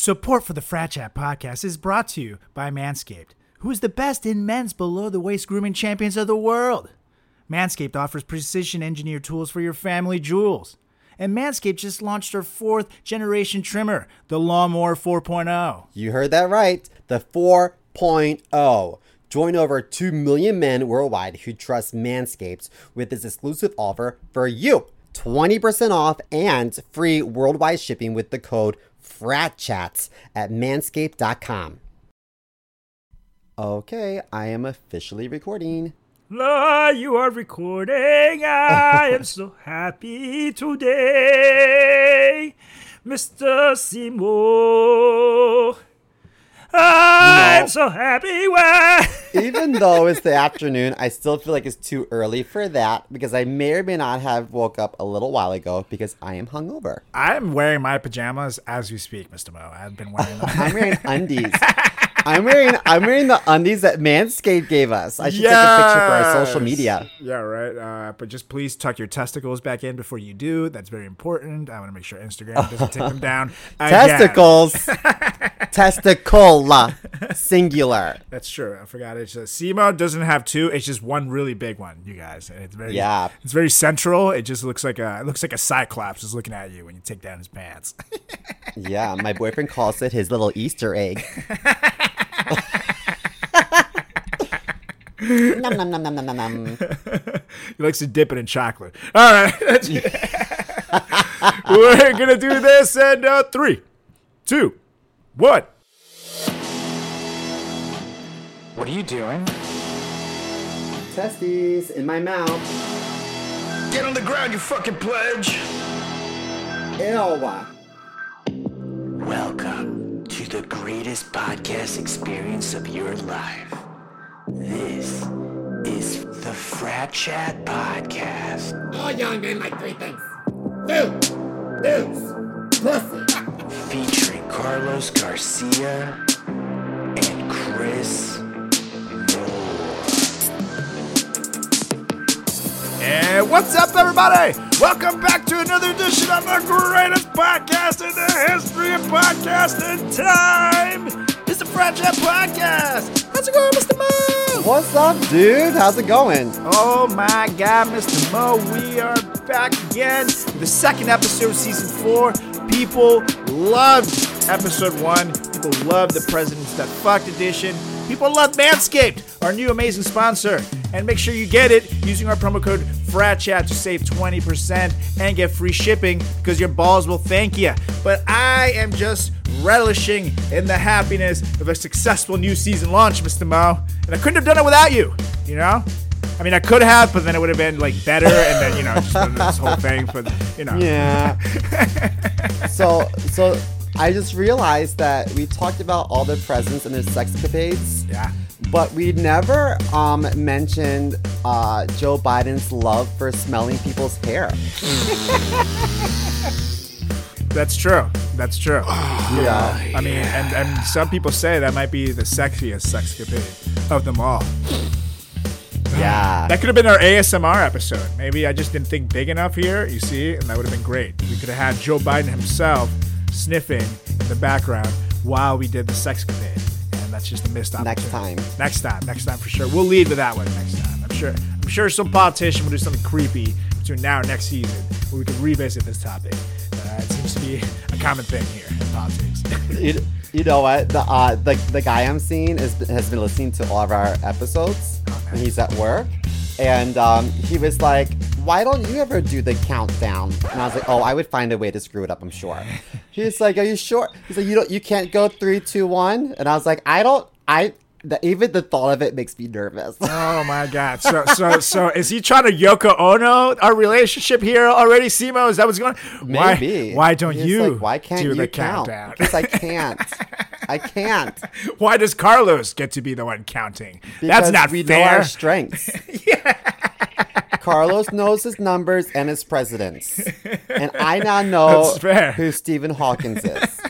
Support for the Frat Chat podcast is brought to you by Manscaped, who is the best in men's below the waist grooming champions of the world. Manscaped offers precision engineered tools for your family jewels. And Manscaped just launched their fourth generation trimmer, the Lawnmower 4.0. You heard that right. The 4.0. Join over 2 million men worldwide who trust Manscaped with this exclusive offer for you 20% off and free worldwide shipping with the code FRATCHATS at manscaped.com. Okay, I am officially recording. La, you are recording. I am so happy today, Mr. Seymour. I'm so happy when. Even though it's the afternoon, I still feel like it's too early for that because I may or may not have woke up a little while ago because I am hungover. I'm wearing my pajamas as we speak, Mr. Mo. I've been wearing them. I'm wearing undies. I'm wearing I'm wearing the undies that Manscaped gave us. I should take a picture for our social media. Yeah, right. Uh, but just please tuck your testicles back in before you do. That's very important. I want to make sure Instagram doesn't take them down. again. Testicles. Testicle. Singular. That's true. I forgot. It's just Simo doesn't have two. It's just one really big one, you guys. And it's very Yeah. It's very central. It just looks like a it looks like a cyclops is looking at you when you take down his pants. Yeah, my boyfriend calls it his little Easter egg. nom, nom, nom, nom, nom, nom, he likes to dip it in chocolate. All right. We're gonna do this and uh, three, two, one. What are you doing? Testes in my mouth. Get on the ground, you fucking pledge! Ew. Welcome to the greatest podcast experience of your life. This is the Frat Chat Podcast. All young men like three things. Food, booze, pussy. Featuring Carlos Garcia and Chris And what's up, everybody? Welcome back to another edition of the greatest podcast in the history of podcasting time. It's the Frat Podcast. How's it going, Mr. Mo? What's up, dude? How's it going? Oh my God, Mr. Mo, we are back again. The second episode of season four. People loved episode one. People loved the President's That Fucked edition. People love Manscaped, our new amazing sponsor. And make sure you get it using our promo code FRATCHAT to save 20% and get free shipping because your balls will thank you. But I am just relishing in the happiness of a successful new season launch, Mr. Mo. And I couldn't have done it without you, you know? I mean, I could have, but then it would have been like better, and then you know, just this whole thing for you know. Yeah. so, so I just realized that we talked about all the presents and their sexcapades. Yeah. But we never um, mentioned uh, Joe Biden's love for smelling people's hair. That's true. That's true. Yeah. I mean, and, and some people say that might be the sexiest sex sexcapade of them all. Yeah. That could have been our ASMR episode. Maybe I just didn't think big enough here, you see, and that would have been great. We could have had Joe Biden himself sniffing in the background while we did the sex sexcapade. And that's just a missed opportunity. Next time. Next time. Next time for sure. We'll lead with that one next time. I'm sure. I'm sure some politician will do something creepy between now and next season where we can revisit this topic. Uh, it seems to be a common thing here in politics. you, know what? The uh, the the guy I'm seeing is has been listening to all of our episodes, and he's at work, and um, he was like, "Why don't you ever do the countdown?" And I was like, "Oh, I would find a way to screw it up. I'm sure." He's like, "Are you sure?" He's like, "You don't, you can't go three, two, one." And I was like, "I don't, I." The, even the thought of it makes me nervous. Oh my god! So so so is he trying to Yoko Ono our relationship here already? Simo, is that what's going? on? Maybe. Why, why don't He's you? like, why can't do you the count? countdown? Because I can't. I can't. Why does Carlos get to be the one counting? That's Because not we fair. know our strengths. yeah. Carlos knows his numbers and his presidents. And I now know who Stephen Hawkins is.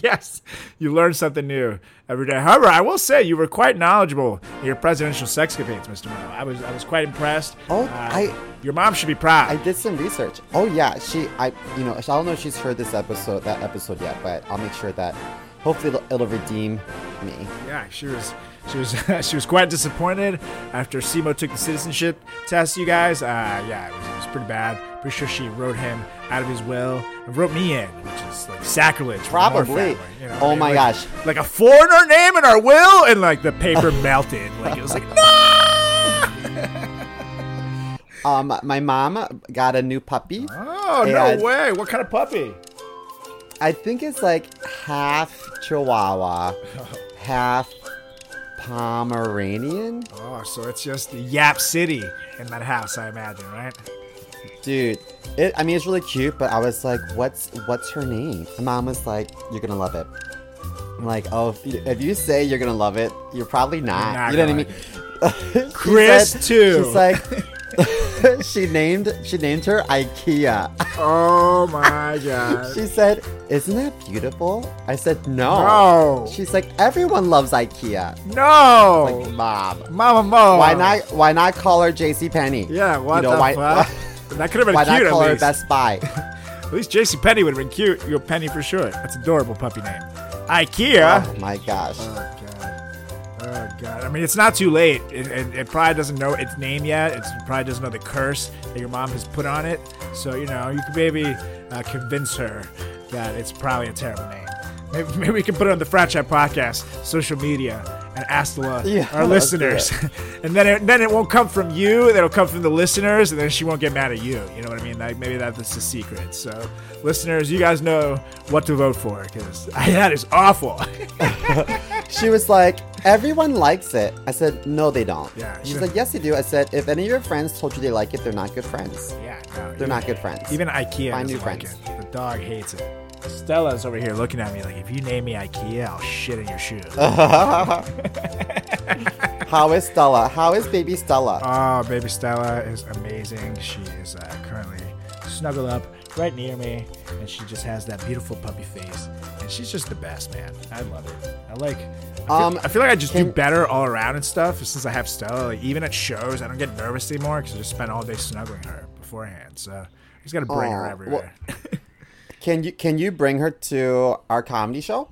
yes, you learn something new every day. However, I will say you were quite knowledgeable in your presidential sex sexcapades, Mr. Mo. I was I was quite impressed. Oh, Uh, I- your mom should be proud. I did some research. Oh yeah, she I you know, I don't know if she's heard this episode that episode yet, but I'll make sure that hopefully it'll, it'll redeem me. yeah, she was she was she was quite disappointed after Simo took the citizenship test. You guys, uh, yeah, it was, it was pretty bad. Pretty sure she wrote him out of his will and wrote me in, which is like sacrilege. for the Moore Probably. family, you know? Oh my like- gosh. like a foreigner name in our will, and like the paper melted. Like it was like no. Um my mom got a new puppy. Oh no way! What kind of puppy? I think it's like half Chihuahua, half Pomeranian. Oh, so it's just the Yap City in that house, I imagine, right? Dude, it, I mean it's really cute, but I was like, "What's what's her name?" And mom was like, "You're gonna love it." I'm like, "Oh, if you, if you say you're gonna love it, you're probably not." not you know what I mean? Chris, said- too. She's like, she named she named her IKEA. Oh my god! She said, "Isn't that beautiful?" I said, "No." No. She's like, "Everyone loves IKEA." no, Like, mom. Mama Mo. Why not? Why not call her JC Penney? Yeah, what you know, the why, fuck? that could have been Why cute not at call her least. Best Buy? At least JC Penney would have been cute. You're Penny for sure. That's adorable puppy name. IKEA. oh my gosh. God. Oh god. I mean, it's not too late. It, it, it probably doesn't know its name yet. It probably doesn't know the curse that your mom has put on it. So you know, you could maybe uh, convince her that it's probably a terrible name. Maybe, maybe we can put it on the Frat Chat podcast, social media, and ask the, uh, Yeah, our listeners. and then it, then it won't come from you. That'll come from the listeners, and then she won't get mad at you. You know what I mean? Like maybe that's the secret. So, listeners, you guys know what to vote for because that is awful. She was like, everyone likes it. I said, no, they don't. Yeah, She's even- like, yes, they do. I said, if any of your friends told you they like it, they're not good friends. Yeah, no, They're not good friends. Even IKEA Find new like friends. it. The dog hates it. Stella's over here looking at me like, if you name me IKEA, I'll shit in your shoe. How is Stella? How is baby Stella? oh, baby Stella is amazing. She is uh, currently snuggled up right near me, and she just has that beautiful puppy face. And she's just the best, man. I love it. I like. I feel, Um, I feel like I just do better all around and stuff since I have Stella. Like even at shows, I don't get nervous anymore because I just spend all day snuggling her beforehand. So I just got to bring her Aw, everywhere. Can you can you bring her to our comedy show?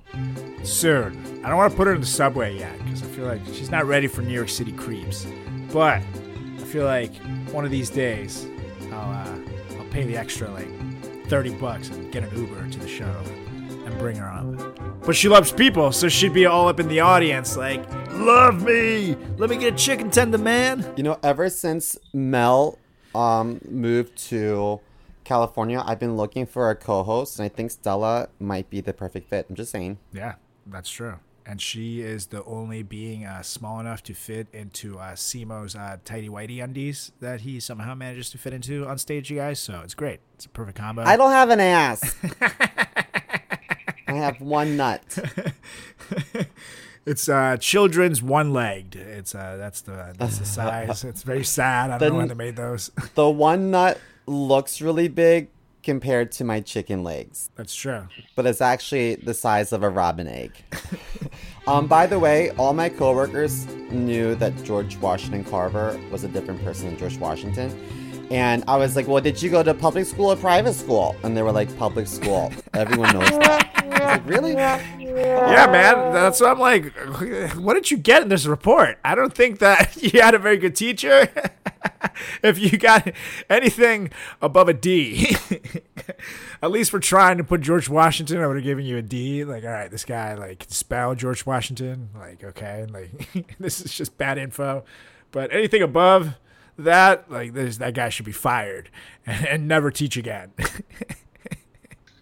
soon. I don't want to put her in the subway yet because I feel like she's not ready for New York City creeps. But I feel like one of these days I'll uh, I'll pay the extra like thirty bucks and get an Uber to the show and bring her up. But she loves people, so she'd be all up in the audience like, "Love me, let me get a chicken tender, man." You know, ever since Mel um moved to California, I've been looking for a co-host, and I think Stella might be the perfect fit. I'm just saying. Yeah, that's true. And she is the only being uh, small enough to fit into uh, Simo's uh, tidy whitey undies that he somehow manages to fit into on stage, you guys. So it's great. It's a perfect combo. I don't have an ass. I have one nut. It's uh, children's one-legged. It's uh, that's the that's the size. It's very sad. I don't know when they made those. The one nut looks really big compared to my chicken legs, that's true. but it's actually the size of a robin egg. um, by the way, all my coworkers knew that George Washington Carver was a different person than George Washington. And I was like, well, did you go to public school or private school? And they were like, public school. Everyone knows that. Like, really? Yeah, man. That's what I'm like. What did you get in this report? I don't think that you had a very good teacher. if you got anything above a D, at least for trying to put George Washington, I would have given you a D. Like, all right, this guy like can spell George Washington. Like, okay, like this is just bad info. But anything above that, like, this that guy should be fired and, and never teach again.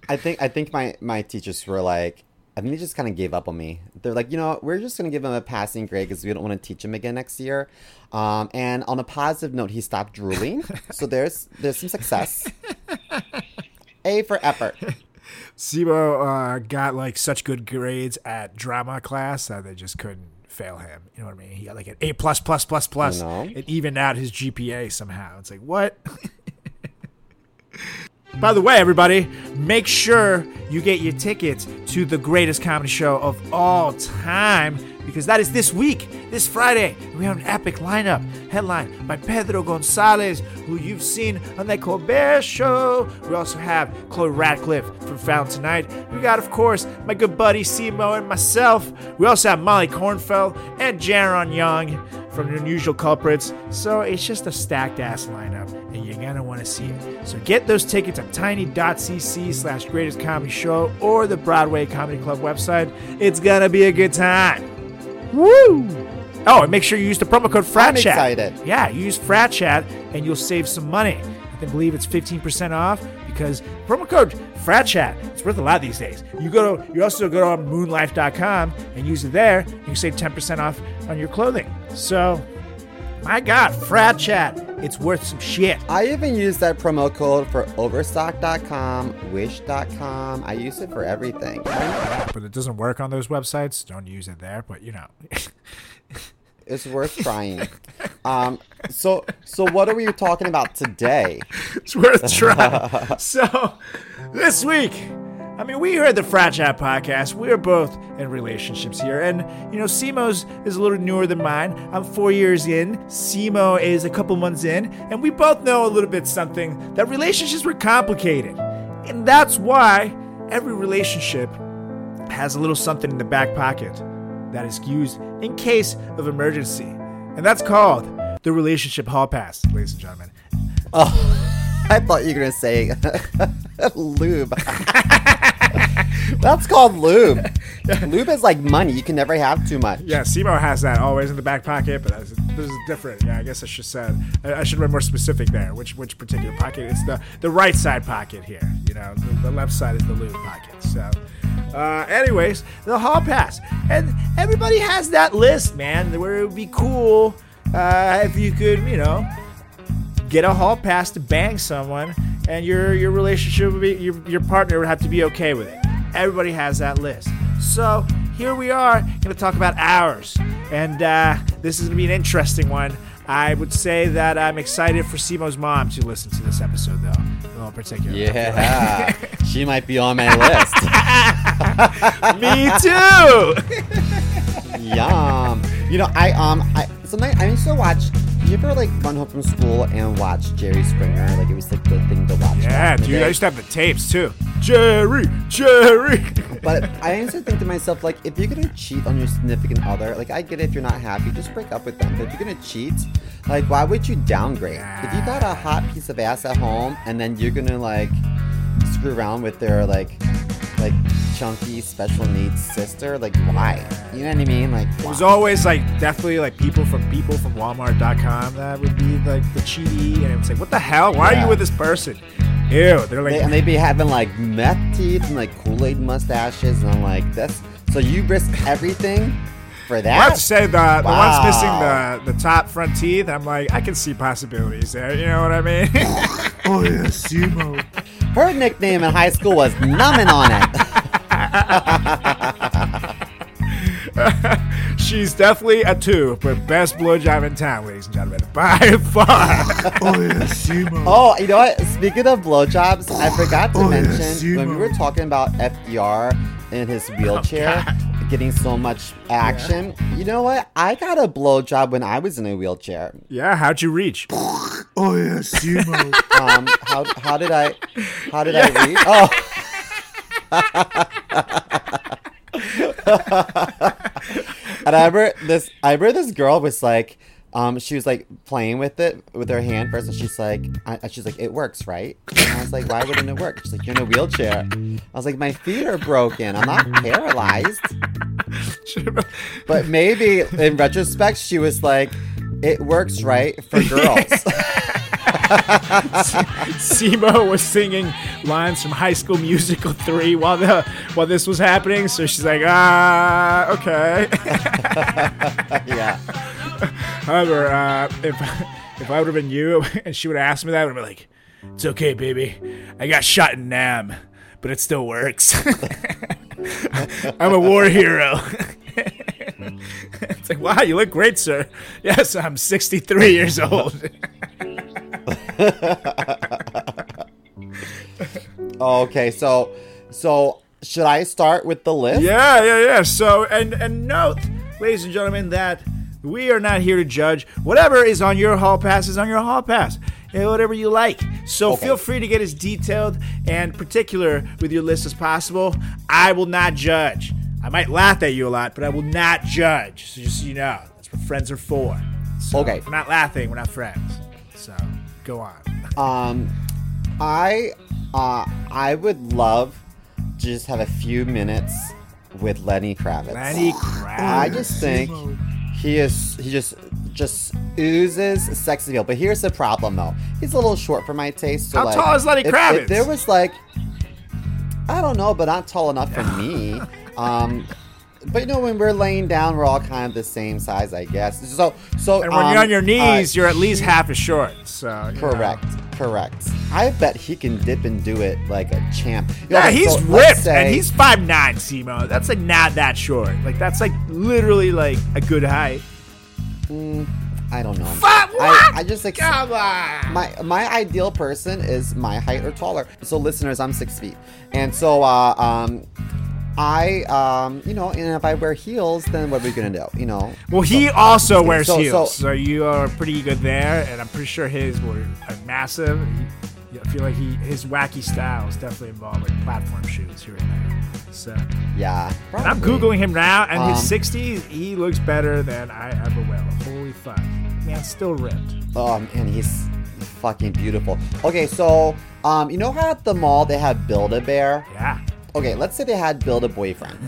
I think I think my my teachers were like, I think they just kind of gave up on me. They're like, you know, we're just gonna give him a passing grade because we don't want to teach him again next year. Um, and on a positive note, he stopped drooling, so there's there's some success. A for effort. Simo uh, got like such good grades at drama class that they just couldn't fail him. You know what I mean? He got like an A plus plus plus plus. You know? It evened out his GPA somehow. It's like what? By the way, everybody, make sure you get your tickets to the greatest comedy show of all time because that is this week, this Friday. We have an epic lineup headlined by Pedro Gonzalez, who you've seen on the Colbert show. We also have Chloe Radcliffe from Fallon Tonight. We got, of course, my good buddy Simo and myself. We also have Molly Kornfeld and Jaron Young from the Unusual Culprits. So it's just a stacked ass lineup, and you're gonna want to see it. So get those tickets at tiny.cc slash greatest comedy show or the Broadway Comedy Club website. It's gonna be a good time. Woo! Oh, and make sure you use the promo code FRAT I'm Chat. excited. Yeah, you use FRAT Chat and you'll save some money. I can believe it's 15% off because promo code FRAT Chat, it's worth a lot these days. You go to you also go to moonlife.com and use it there, and you save 10% off on your clothing. So my God, Frat Chat, it's worth some shit. I even use that promo code for Overstock.com, Wish.com. I use it for everything. But it doesn't work on those websites. Don't use it there. But you know, It's worth trying. Um, so, so what are we talking about today? it's worth trying. so this week, I mean, we heard the Frat Chat podcast. We're both in relationships here, and you know, Simo's is a little newer than mine. I'm four years in. Simo is a couple months in, and we both know a little bit something that relationships were complicated, and that's why every relationship has a little something in the back pocket that is used in case of emergency, and that's called the relationship hall pass, ladies and gentlemen. Oh, I thought you were gonna say lube. That's called lube. Lube is like money. You can never have too much. Yeah, Simo has that always in the back pocket, but that's, this is different. Yeah, I guess I should said I, I should have been more specific there. Which which particular pocket? It's the the right side pocket here. You know, the, the left side is the lube pocket. So, uh, anyways, the hall pass, and everybody has that list, man, where it would be cool uh, if you could, you know, get a hall pass to bang someone, and your your relationship would be your your partner would have to be okay with it. Everybody has that list. So here we are, going to talk about ours, and uh, this is going to be an interesting one. I would say that I'm excited for Simo's mom to listen to this episode, though, in particular. Yeah, she might be on my list. Me too. Yum. You know, I um, I sometimes I used to watch. You ever like run home from school and watch Jerry Springer? Like it was like the good thing to watch. yeah, dude, I used to have the tapes too. Jerry, Jerry. But I used to think to myself, like, if you're gonna cheat on your significant other, like, I get it if you're not happy, just break up with them. But if you're gonna cheat, like, why would you downgrade? If you got a hot piece of ass at home and then you're gonna like screw around with their like, like chunky special needs sister, like, why? You know what I mean? Like, It was always like definitely like people from people from Walmart.com that would be like the cheaty, and it would say, "What the hell? Why are you with this person?" Ew. They're like, They, and they'd be having like meth teeth and like Kool Aid mustaches, and I'm like, that's so you risk everything for that? I have to say the the Wow. one's missing the the top front teeth. I'm like, I can see possibilities there. You know what I mean? oh yeah, Simo. Her nickname in high school was Numbing on it. She's definitely a two, but best blowjob in town, ladies and gentlemen, by far. oh yeah, Simo. Oh, you know what? Speaking of blowjobs, I forgot to mention when we were talking about FDR in his wheelchair getting so much action. You know what? I got a blowjob when I was in a wheelchair. Yeah, how'd you reach? oh yeah, Simo. Um, how how did I how did I reach? Oh. and I remember this. I remember this girl was like, um, she was like playing with it with her hand first, and she's like, I, she's like, it works, right? And I was like, why wouldn't it work? She's like, you're in a wheelchair. I was like, my feet are broken. I'm not paralyzed. But maybe in retrospect, she was like, it works, right, for girls. Simo was singing lines from High School Musical 3 while the while this was happening, so she's like, ah, okay. yeah. However, uh, if if I would have been you and she would have asked me that, I would have been like, "It's okay, baby. I got shot in Nam, but it still works. I'm a war hero." it's like, wow, you look great, sir. Yes, I'm 63 years old. Okay, so so should I start with the list? Yeah, yeah, yeah. So, and and note, ladies and gentlemen, that we are not here to judge. Whatever is on your hall pass is on your hall pass. And whatever you like. So Okay. feel free to get as detailed and particular with your list as possible. I will not judge. I might laugh at you a lot, but I will not judge. So just so you know, that's what friends are for. So Okay. we're not laughing, we're not friends. So go on. Um, I uh I would love to just have a few minutes with Lenny Kravitz. Lenny Kravitz. I just think he is he just just oozes sex appeal. But here's the problem though. He's a little short for my taste. So How like, tall is Lenny if- Kravitz? If there was like I don't know, but not tall enough for me. Um but you know when we're laying down, we're all kind of the same size, I guess. So, so And when um, you're on your knees, uh, you're at least half as short. So you know. Correct, correct. I bet he can dip and do it like a champ. Yeah, Okay, he's so ripped, say- and he's five nine. Simo, that's like not that short. Like that's like literally like a good height. I don't know. Fuck, I, what? I just like Come on. my my ideal person is my height or taller. So listeners, I'm six feet, and so uh, um, I um, you know, and if I wear heels, then what are we gonna do? You know. Well, he also wears so- heels, so- so, you are pretty good there, and I'm pretty sure his were massive. He, I feel like he his wacky style is definitely involved like platform shoes here and there. So Yeah. I'm googling him now, and his Um, 60s, he looks better than I ever will. Holy fuck, man, still ripped. Oh man, he's fucking beautiful. Okay, so um, you know how at the mall they have Build a Bear? Yeah. Okay, let's say they had Build a Boyfriend.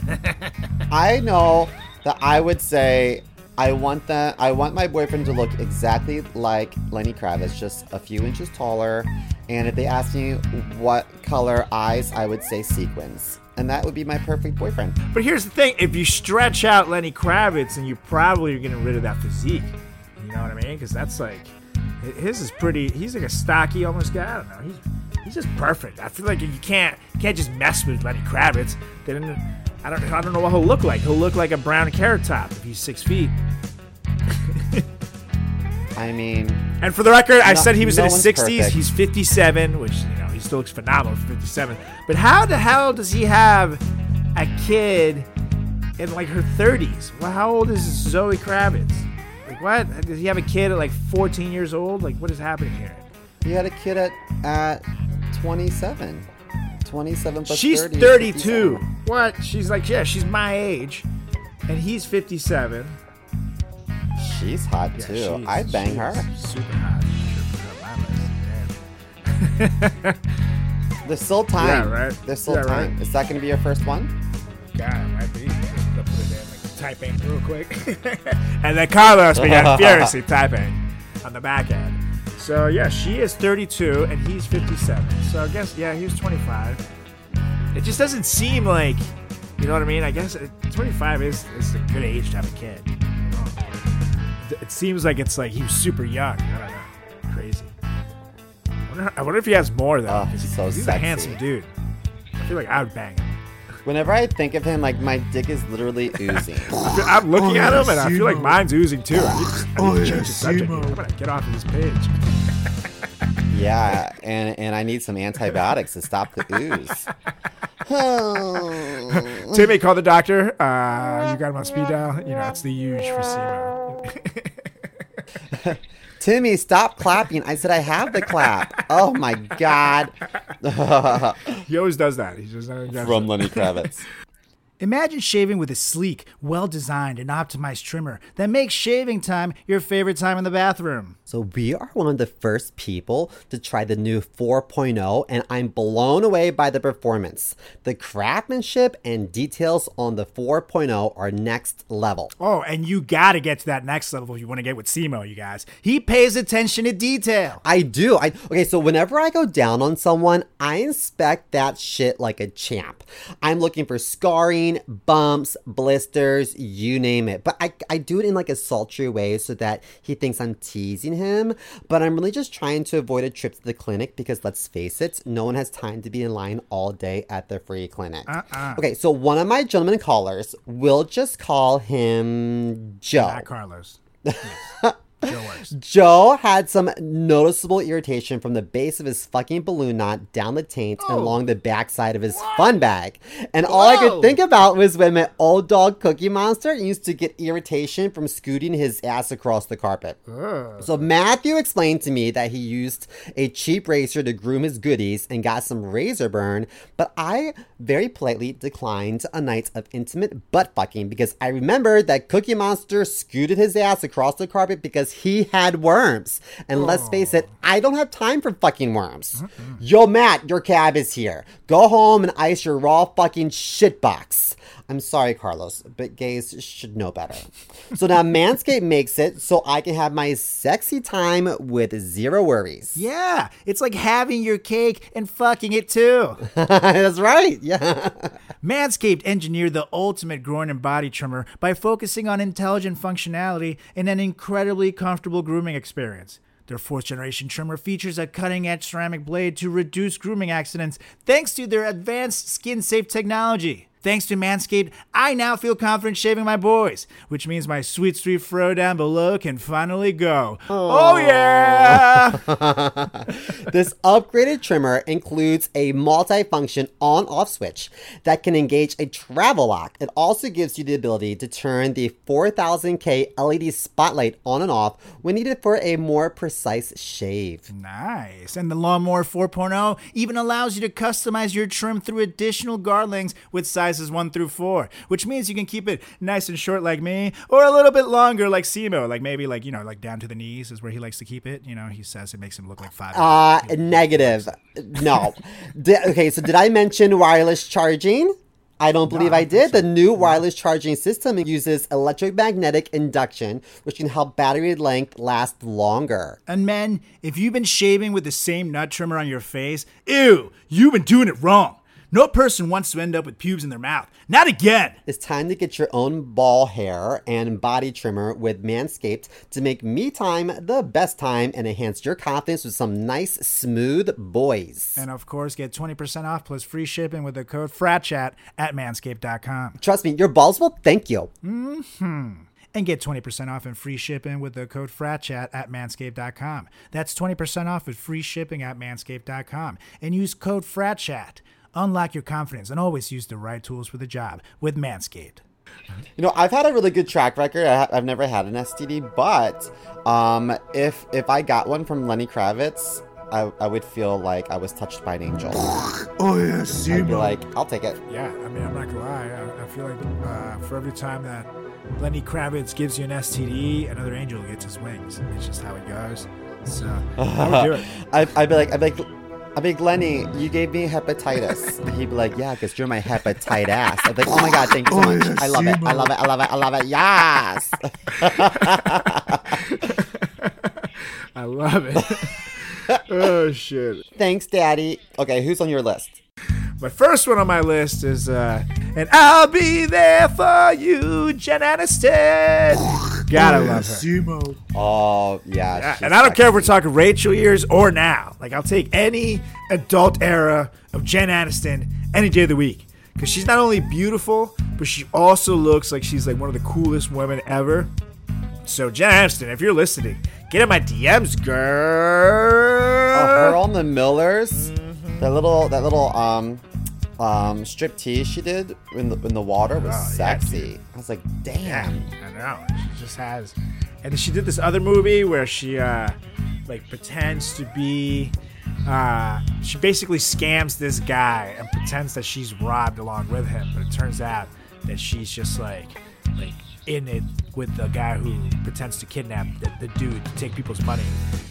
I know that I would say I want that I want my boyfriend to look exactly like Lenny Kravitz, just a few inches taller. And if they ask me what color eyes, I would say sequins. And that would be my perfect boyfriend. But here's the thing: if you stretch out Lenny Kravitz, and you probably are getting rid of that physique. You know what I mean? Because that's like his is pretty. He's like a stocky almost guy. I don't know. He's he's just perfect. I feel like you can't you can't just mess with Lenny Kravitz. Then I don't I don't know what he'll look like. He'll look like a brown carrot top if he's six feet. I mean, And for the record, I No- said he was no in his 60s. perfect. He's 57, which you know he still looks phenomenal for 57. But how the hell does he have a kid in like her 30s? Well, how old is Zoe Kravitz? Like what? Does he have a kid at like 14 years old? Like what is happening here? he had a kid at at 27. 27 plus She's 30 32. What? She's like yeah, she's my age, and he's 57. She's hot Yeah, too. she's- I'd bang she's her. Super hot. Should put her on my list. Damn. There's still time. right. There's still Yeah, right. time. Is that going to be your first one? God, it might be. I'll put it in, like, typing real quick. and then Carlos began furiously typing on the back end. So, yeah, she is 32 and he's 57. So, I guess, yeah, he was 25. It just doesn't seem like, you know what I mean? I guess uh, 25 is, is a good age to have a kid. It- seems like it's like he was super young. I don't know. Crazy. I wonder, I wonder if he has more, though. Oh, 'cause he- so he's a handsome dude. I feel like I would bang him. Whenever I think of him, like my dick is literally oozing. I'm looking Oh, at him and I feel like mine's oozing too. I need to, I Oh, need to yeah, change the subject. Simo. I'm gonna get off of this page. yeah, and and I need some antibiotics to stop the ooze. Oh. Timmy, call the doctor. Uh, you got him on speed dial. You know, it's the huge for Simo. Timmy, stop clapping. I said I have the clap. Oh my god. he always does that. He just does that. From Lenny Kravitz. Imagine shaving with a sleek, well designed, and optimized trimmer that makes shaving time your favorite time in the bathroom. So we are one of the first people to try the new 4.0 and I'm blown away by the performance. The craftsmanship and details on the 4.0 are next level. Oh, and you gotta get to that next level if you want to get with Simo, you guys. He pays attention to detail. I do. I okay, so whenever I go down on someone, I inspect that shit like a champ. I'm looking for scarring, bumps, blisters, you name it. But I, I do it in like a sultry way so that he thinks I'm teasing him. But I'm really just trying to avoid a trip to the clinic because let's face it, no one has time to be in line all day at the free clinic. Uh-uh. Okay, so one of my gentlemen callers, we'll just call him Joe. Not Carlos. Yes. Joe had some noticeable irritation from the base of his fucking balloon knot down the taint and along the backside of his fun bag. And all I could think about was when my old dog Cookie Monster used to get irritation from scooting his ass across the carpet. So Matthew explained to me that he used a cheap razor to groom his goodies and got some razor burn, but I very politely declined a night of intimate butt fucking because I remembered that Cookie Monster scooted his ass across the carpet because he had worms. And let's face it, oh. I don't have time for fucking worms. Yo, Matt, your cab is here. Go home and ice your raw fucking shit box. I'm sorry, Carlos, but gays should know better. So now Manscaped makes it so I can have my sexy time with zero worries. Yeah, it's like having your cake and fucking it too. That's right. Yeah. Manscaped engineered the ultimate groin and body trimmer by focusing on intelligent functionality and an incredibly comfortable grooming experience. Their fourth generation trimmer features a cutting edge ceramic blade to reduce grooming accidents thanks to their advanced skin safe technology. Thanks to Manscaped, I now feel confident shaving my boys, which means my sweet, sweet fro down below can finally go. Oh, yeah! this upgraded trimmer includes a multi-function on-off switch that can engage a travel lock. It also gives you the ability to turn the 4000K LED spotlight on and off when needed for a more precise shave. Nice. And the Lawnmower 4.0 even allows you to customize your trim through additional guard with with sizes 1 through 4, which means you can keep it nice and short like me or a little bit longer like Simo, like maybe like, you know, like down to the knees is where he likes to keep it. You know, he says it makes him look like 5. Uh, negative. No. Okay, so did I mention wireless charging? I don't believe I did. The new wireless charging system uses electromagnetic induction, which can help battery length last longer. and men, if you've been shaving with the same nut trimmer on your face, ew, you've been doing it wrong. No person wants to end up with pubes in their mouth. Not again. It's time to get your own ball hair and body trimmer with Manscaped to make me time the best time and enhance your confidence with some nice, smooth boys. And of course, get 20% off plus free shipping with the code FRATCHAT at manscaped.com. Trust me, your balls will thank you. Hmm and get 20% off and free shipping with the code FRATCHAT at manscaped.com. That's 20% off with free shipping at manscaped.com. And use code FRATCHAT. Unlock your confidence and always use the right tools for the job with Manscaped. You know, I've had a really good track record. I ha- I've never had an STD, but um, if if I got one from Lenny Kravitz, I, I would feel like I was touched by an angel. Oh yeah, I'd be like, I'll take it. Yeah, I mean, I'm not gonna lie. I, I feel like uh, for every time that Lenny Kravitz gives you an STD, another angel gets his wings. It's just how it goes. So I would do it. I'd, I'd be like, I'd be like, I'd be like, Lenny, you gave me hepatitis. He'd be like, yeah, because you're my hepatite ass. I'd be like, oh my god, thank you so Oh, much. yeah, I love it. I love it. I love it. I love it. Yes. I love it. oh shit. Thanks, Daddy. Okay, who's on your list? My first one on my list is uh and I'll be there for you, Jen Aniston. Gotta love her. Simo. Oh yeah, Yeah, and I don't care if we're talking Rachel years or now. Like I'll take any adult era of Jen Aniston any day of the week because she's not only beautiful, but she also looks like she's like one of the coolest women ever. So Jen Aniston, if you're listening, get in my DMs, girl. Oh, her on the Millers. That little, that little um, um, strip tease she did in the in the water was Oh, yeah, sexy. I was like, damn. I know. She just has. And then she did this other movie where she uh like pretends to be uh she basically scams this guy and pretends that she's robbed along with him, but it turns out that she's just like like in it with the guy who pretends to kidnap the, the dude to take people's money.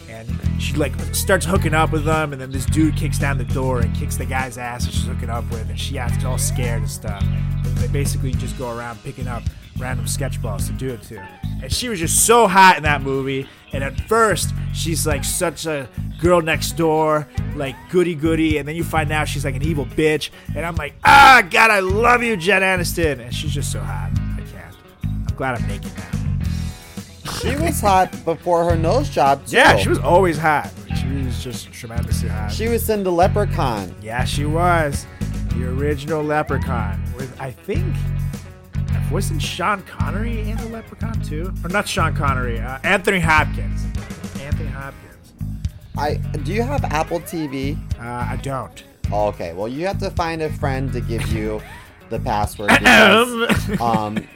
And she like starts hooking up with them, and then this dude kicks down the door and kicks the guy's ass that she's hooking up with, and she acts all scared and stuff. And they basically just go around picking up random sketch balls to do it to. And she was just so hot in that movie. And at first, she's like such a girl next door, like goody goody. And then you find out she's like an evil bitch. And I'm like, ah, God, I love you, Jen Aniston. And she's just so hot. I can't. I'm glad I'm naked now. She was hot before her nose job too. Yeah, she was always hot. She was just tremendously hot. She was in the Leprechaun. yeah, she was. The original Leprechaun. With, I think. Wasn't Sean Connery in the Leprechaun too? Or not Sean Connery, uh, Anthony Hopkins. Anthony Hopkins. I do you have Apple TV? Uh, I don't. Oh, okay. Well, you have to find a friend to give you the password because um.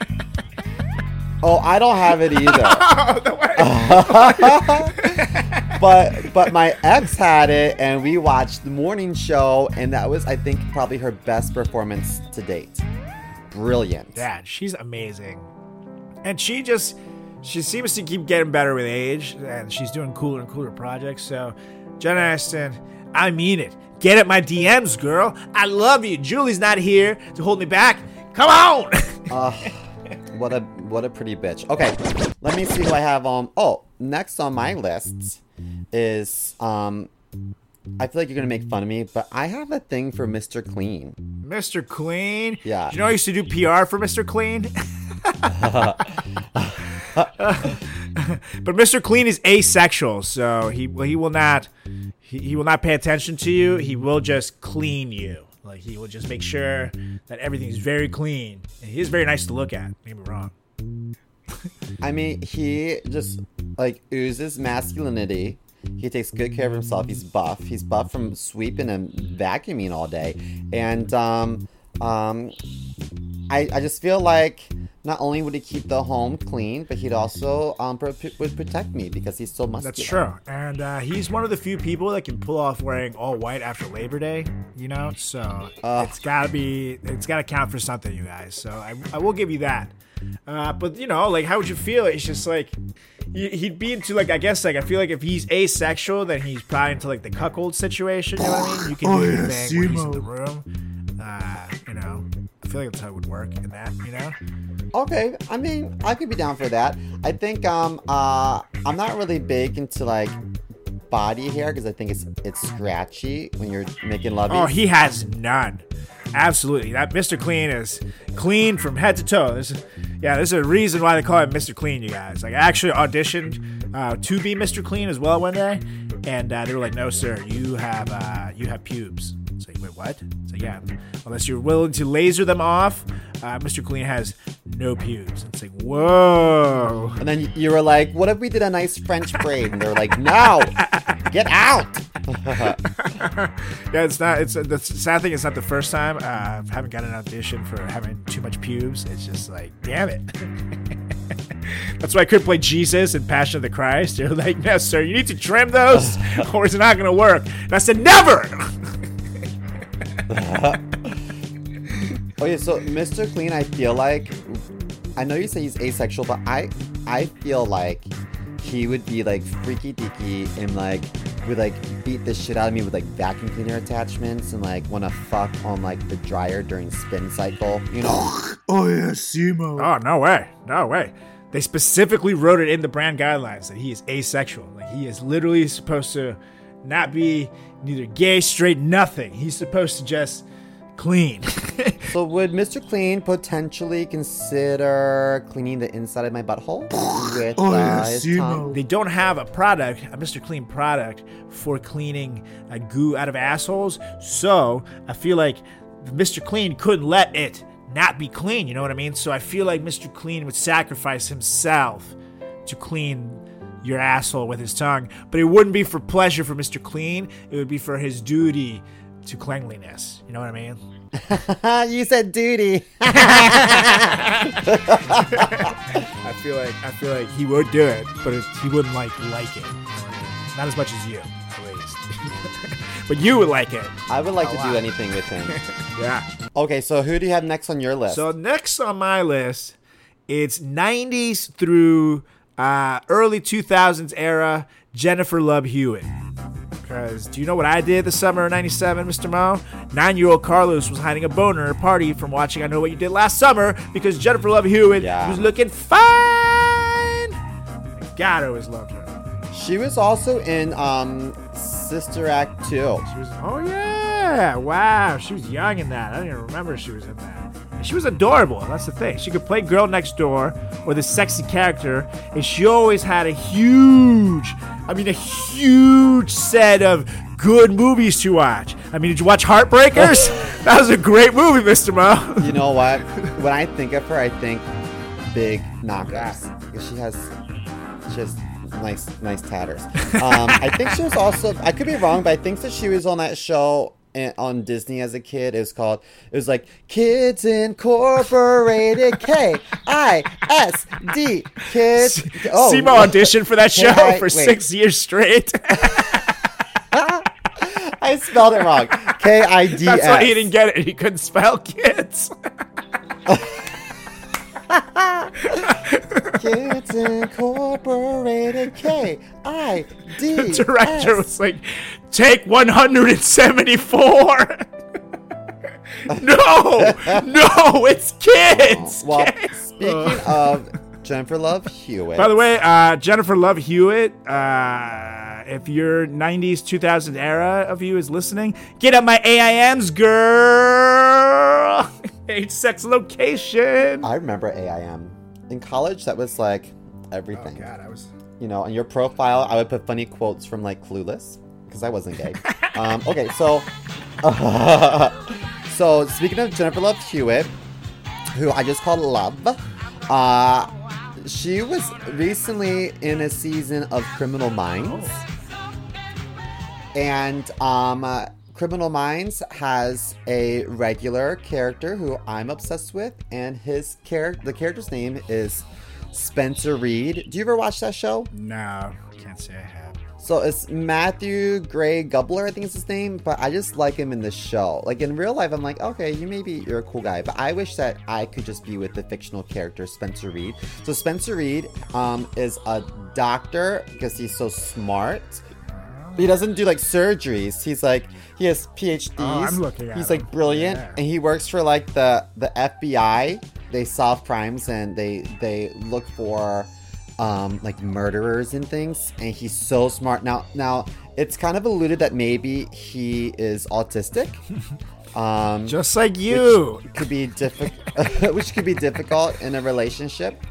Oh, I don't have it either. Oh, but but my ex had it, and we watched the morning show, and that was, I think, probably her best performance to date. Brilliant. Dad, she's amazing. And she just she seems to keep getting better with age and she's doing cooler and cooler projects. So Jen Aniston, I mean it. Get at my DMs, girl. I love you. Julie's not here to hold me back. Come on. What a what a pretty bitch. Okay, let me see who I have on. Oh, next on my list is um. I feel like you're gonna make fun of me, but I have a thing for Mr. Clean. Mr. Clean. Yeah. Do you know I used to do PR for Mr. Clean? but Mr. Clean is asexual, so he he will not he, he will not pay attention to you. He will just clean you. Like he will just make sure that everything's very clean. And he is very nice to look at. Me wrong. I mean, he just like oozes masculinity. He takes good care of himself. He's buff. He's buff from sweeping and vacuuming all day. And um, um, I, I just feel like not only would he keep the home clean, but he'd also um, pro- would protect me because he's so muscular. That's true. And uh, he's one of the few people that can pull off wearing all white after Labor Day, you know? So it's got to be, it's got to count for something, you guys. So I, I will give you that. Uh, but, you know, like, how would you feel? It's just like, he- he'd be into, like, I guess, like, I feel like if he's asexual, then he's probably into, like, the cuckold situation, you know what I mean? You can do your thing when he's in the room. Uh, you know, I feel like that's how it would work in that, you know? Okay, I mean, I could be down for that. I think um uh I'm not really big into like body hair because I think it's it's scratchy when you're making love. Oh, he has none. Absolutely. That Mr. Clean is clean from head to toe. This is, yeah, there's a reason why they call him Mr. Clean, you guys. Like, I actually auditioned uh, to be Mr. Clean as well one day, and uh, they were like, "No, sir, you have uh, you have pubes." Like, wait, what? So yeah, unless you're willing to laser them off, uh, Mr. Clean has no pubes. It's like, whoa. And then you were like, "What if we did a nice French braid?" And they were like, "No, get out." Yeah, it's not. It's the sad thing. It's not the first time. Uh, I haven't gotten an audition for having too much pubes. It's just like, damn it. That's why I couldn't play Jesus in Passion of the Christ. They're like, no, sir, you need to trim those, or it's not gonna work. And I said, never. Okay, so Mr. Clean, I feel like I know you say he's asexual, but I I feel like he would be like freaky deaky and like would like beat the shit out of me with like vacuum cleaner attachments and like want to fuck on like the dryer during spin cycle, you know? Oh yeah, Simo. Oh no way, no way. They specifically wrote it in the brand guidelines that he is asexual. Like he is literally supposed to not be neither gay, straight, nothing. He's supposed to just clean. so would Mr. Clean potentially consider cleaning the inside of my butthole with uh, his tongue? they don't have a product, a Mr. Clean product for cleaning uh, goo out of assholes. So I feel like Mr. Clean couldn't let it not be clean. You know what I mean? So I feel like Mr. Clean would sacrifice himself to clean your asshole with his tongue. But it wouldn't be for pleasure for Mr. Clean. It would be for his duty to cleanliness. You know what I mean? you said duty. I feel like I feel like he would do it, but it, he wouldn't like like it. You know what I mean? Not as much as you, at least. but you would like it. I would like to do anything with him. Yeah. Okay, so who do you have next on your list? So next on my list It's 90s through uh, early 2000s era Jennifer Love Hewitt. Because do you know what I did the summer of 97, Mr. Mo? Nine year old Carlos was hiding a boner at a party from watching I Know What You Did Last Summer because Jennifer Love Hewitt Yeah. was looking fine. God, I always loved her. She was also in um, Sister Act 2. She was, oh, yeah. Wow. She was young in that. I didn't even remember she was in that. She was adorable. That's the thing. She could play girl next door or the sexy character. And she always had a huge, I mean, a huge set of good movies to watch. I mean, did you watch Heartbreakers? that was a great movie, Mr. Mo. You know what? when I think of her, I think big knockers. Because she has just nice, nice tatters. Um, I think she was also. I could be wrong, but I think that she was on that show on Disney as a kid. It was called. It was like Kids Incorporated. K I S D. Kids. Oh, Simo auditioned for that show I- for wait. six years straight. I spelled it wrong. K I D That's why he didn't get it. He couldn't spell kids. Kids Incorporated. K I D. Director was like, take 174. no, no, it's kids. Well, speaking of Jennifer Love Hewitt. By the way, uh, Jennifer Love Hewitt, uh, if your 90s, 2000s era of you is listening, get up my AIMs, girl. Age, sex, location. I remember AIM. In college, that was like everything. Oh, God, I was. You know, on your profile, I would put funny quotes from like Clueless because I wasn't gay. um, okay, so. so, speaking of Jennifer Love Hewitt, who I just called Love, uh, she was recently in a season of Criminal Minds. And um, uh, Criminal Minds has a regular character who I'm obsessed with, and his character, the character's name is Spencer Reid. Do you ever watch that show? No, can't say I have. So it's Matthew Gray Gubler, I think is his name, but I just like him in the show. Like in real life, I'm like, okay, you maybe you're a cool guy, but I wish that I could just be with the fictional character Spencer Reid. So Spencer Reid um, is a doctor because he's so smart. He doesn't do like surgeries. He's like he has PhDs. Oh, I'm looking at He's him. like brilliant, Yeah. and he works for like the the FBI. They solve crimes and they they look for um, like murderers and things. And he's so smart. Now now it's kind of alluded that maybe he is autistic. Um, Just like you. could be difficult, which could be difficult in a relationship.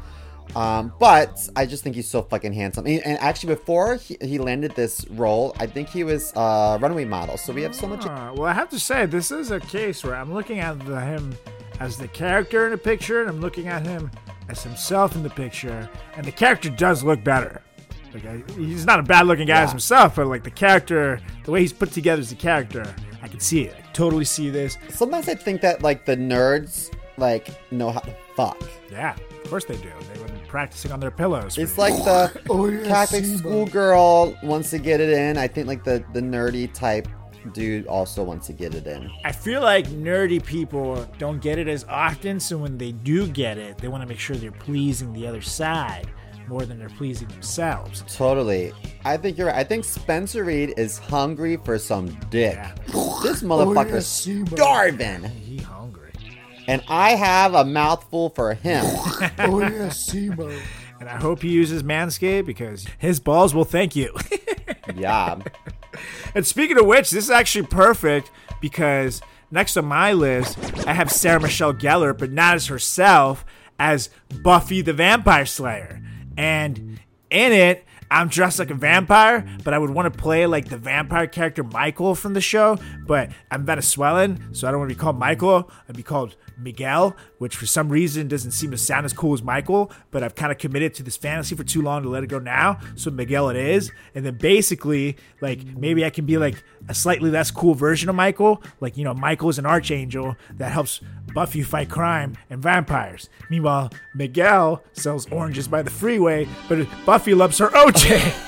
Um, but I just think he's so fucking handsome. And, and actually, before he, he landed this role, I think he was a runway model. So we have so much. Uh, well, I have to say, this is a case where I'm looking at the, him as the character in the picture, and I'm looking at him as himself in the picture, and the character does look better. Like, I, he's not a bad-looking guy as himself, but like the character, the way he's put together as a character, I can see it. I totally see this. Sometimes I think that like the nerds like know how to fuck. Yeah, of course they do. They've been practicing on their pillows. It's like the Oh, yeah, Catholic schoolgirl wants to get it in. I think like the the nerdy type dude also wants to get it in. I feel like nerdy people don't get it as often, so when they do get it, they want to make sure they're pleasing the other side more than they're pleasing themselves. Totally. I think you're right. I think Spencer Reid is hungry for some dick. Yeah. This motherfucker's Simba. starving. He hungry. And I have a mouthful for him. Oh yeah, Simo. And I hope he uses Manscaped because his balls will thank you. yeah. and speaking of which, this is actually perfect because next on my list, I have Sarah Michelle Gellar, but not as herself, as Buffy the Vampire Slayer. And in it, I'm dressed like a vampire, but I would want to play like the vampire character Michael from the show. But I'm Venezuelan, so I don't want to be called Michael. I'd be called Miguel, which for some reason doesn't seem to sound as cool as Michael. But I've kind of committed to this fantasy for too long to let it go now. So Miguel it is. And then basically, like maybe I can be like a slightly less cool version of Michael. Like, you know, Michael is an archangel that helps Buffy fight crime and vampires. Meanwhile, Miguel sells oranges by the freeway, but Buffy loves her OJ.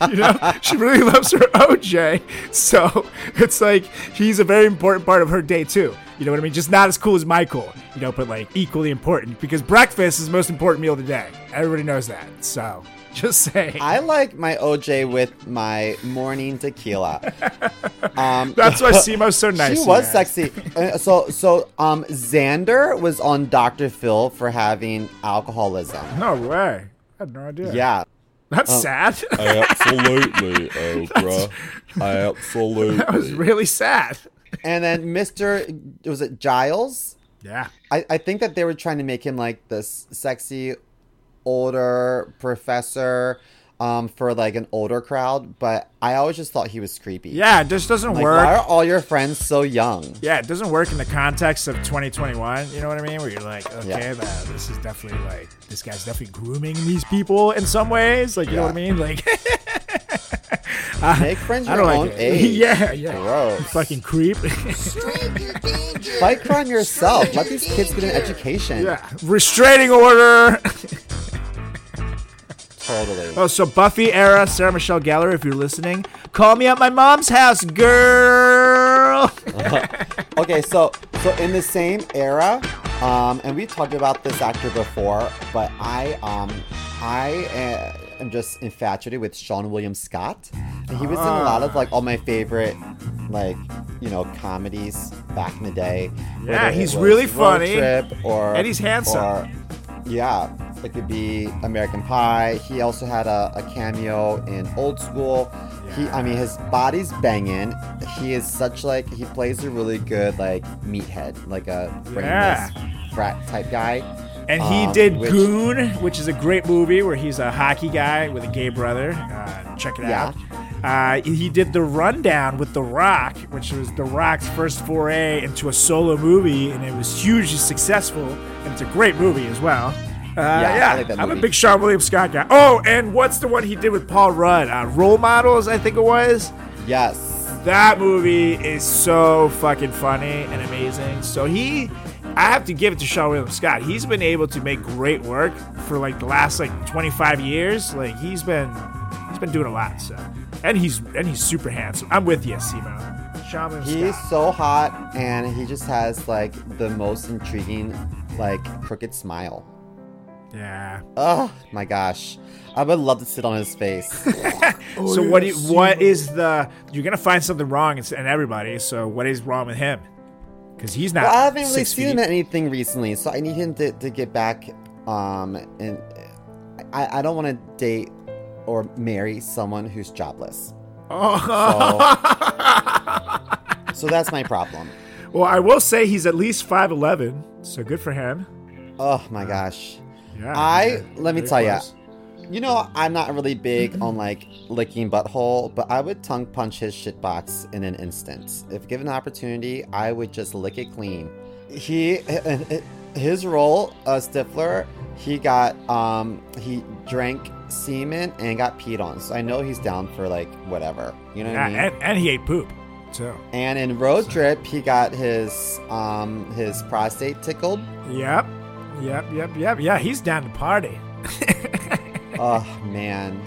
you know, she really loves her OJ. So it's like he's a very important part of her day too. You know what I mean? Just not as cool as Michael, you know, but like equally important because breakfast is the most important meal of the day. Everybody knows that. So just saying. I like my OJ with my morning tequila. Um, That's why Simo's so nice. she was you. sexy. Uh, so, so um, Xander was on Dr. Phil for having alcoholism. No way. I had no idea. Yeah. That's sad. Absolutely, Oprah. Absolutely. that was really sad. And then Mr. was it Giles? Yeah. I, I think that they were trying to make him like this sexy older professor um, for like an older crowd, but I always just thought he was creepy. Yeah, it just doesn't Like, work. why are all your friends so young? yeah, it doesn't work in the context of 2021. You know what I mean? Where you're like, okay, Yeah. uh, this is definitely like this guy's definitely grooming these people in some ways. Like, you know what I mean? Like, Make friends I your don't own like it. age. yeah, yeah. Gross. Fucking creep. Fight crime yourself. Let these kids get an education. yeah. Restraining order. Totally. Oh, so Buffy era, Sarah Michelle Gellar, if you're listening, call me at my mom's house, girl. Okay, so so in the same era, um, and we talked about this actor before, but I um I uh, am just infatuated with Seann William Scott, and he was in a lot of like all my favorite like you know comedies back in the day. Yeah, he's really funny, Trip or and he's handsome. or- yeah, it could be American Pie. He also had a, a cameo in Old School. He, I mean, his body's banging. He is such like he plays a really good like meathead, like a brainless frat type guy. And he Um, did which- Goon, which is a great movie where he's a hockey guy with a gay brother. Uh, check it Yeah. out. Uh, he did The Rundown with The Rock, which was The Rock's first foray into a solo movie, and it was hugely successful. And it's a great movie as well. Uh, yeah, I like I'm a big Seann William Scott guy. Oh, and what's the one he did with Paul Rudd? Uh, Role Models, I think it was. Yes. That movie is so fucking funny and amazing. So he, I have to give it to Seann William Scott. He's been able to make great work for like the last like 25 years. Like he's been, he's been doing a lot. So, and he's and he's super handsome. I'm with you, Simo. Seann William He's Scott. so hot, and he just has like the most intriguing, like crooked smile. Yeah. Oh my gosh, I would love to sit on his face. so oh, what? Do you, what is the? You're gonna find something wrong in, in everybody. So what is wrong with him? Because he's not. well, I haven't really seen feet. him anything recently, so I need him to, to get back. Um, and I, I don't want to date or marry someone who's jobless. So, so that's my problem. Well, I will say he's at least 5'11", so good for him. Oh my gosh. Yeah. I yeah, let me tell close. you know I'm not really big on like licking butthole, but I would tongue punch his shitbox in an instant. If given the opportunity, I would just lick it clean. He his role, uh, Stifler, he got um he drank semen and got peed on, so I know he's down for like whatever. You know what Yeah, I mean? and, and he ate poop. So. And in Road Trip, he got his um his prostate tickled. Yep. Yep. Yep. Yep. Yeah, he's down to party. oh man,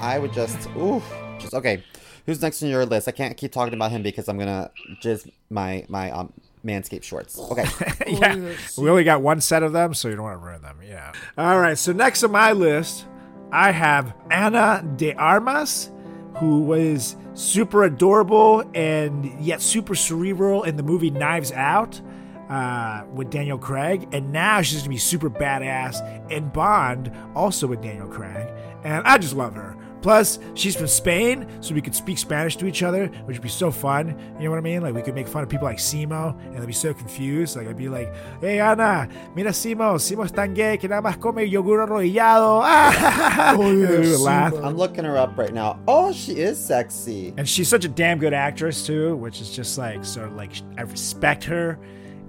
I would just ooh, just okay. Who's next on your list? I can't keep talking about him because I'm gonna just my my um manscape shorts. Okay, yeah. We only got one set of them, so you don't want to ruin them. Yeah. All right. So next on my list, I have Ana de Armas, who was super adorable and yet super cerebral in the movie Knives Out uh, with Daniel Craig, and now she's gonna be super badass in Bond, also with Daniel Craig, and I just love her. Plus, she's from Spain, so we could speak Spanish to each other, which would be so fun. You know what I mean? Like we could make fun of people like Simo, and they'd be so confused. Like I'd be like, "Hey Ana, mira Simo, Simo es tan gay que nada más come yogur arrollado." Ah! and then we would laugh. I'm looking her up right now. Oh, she is sexy. And she's such a damn good actress too, which is just like so like I respect her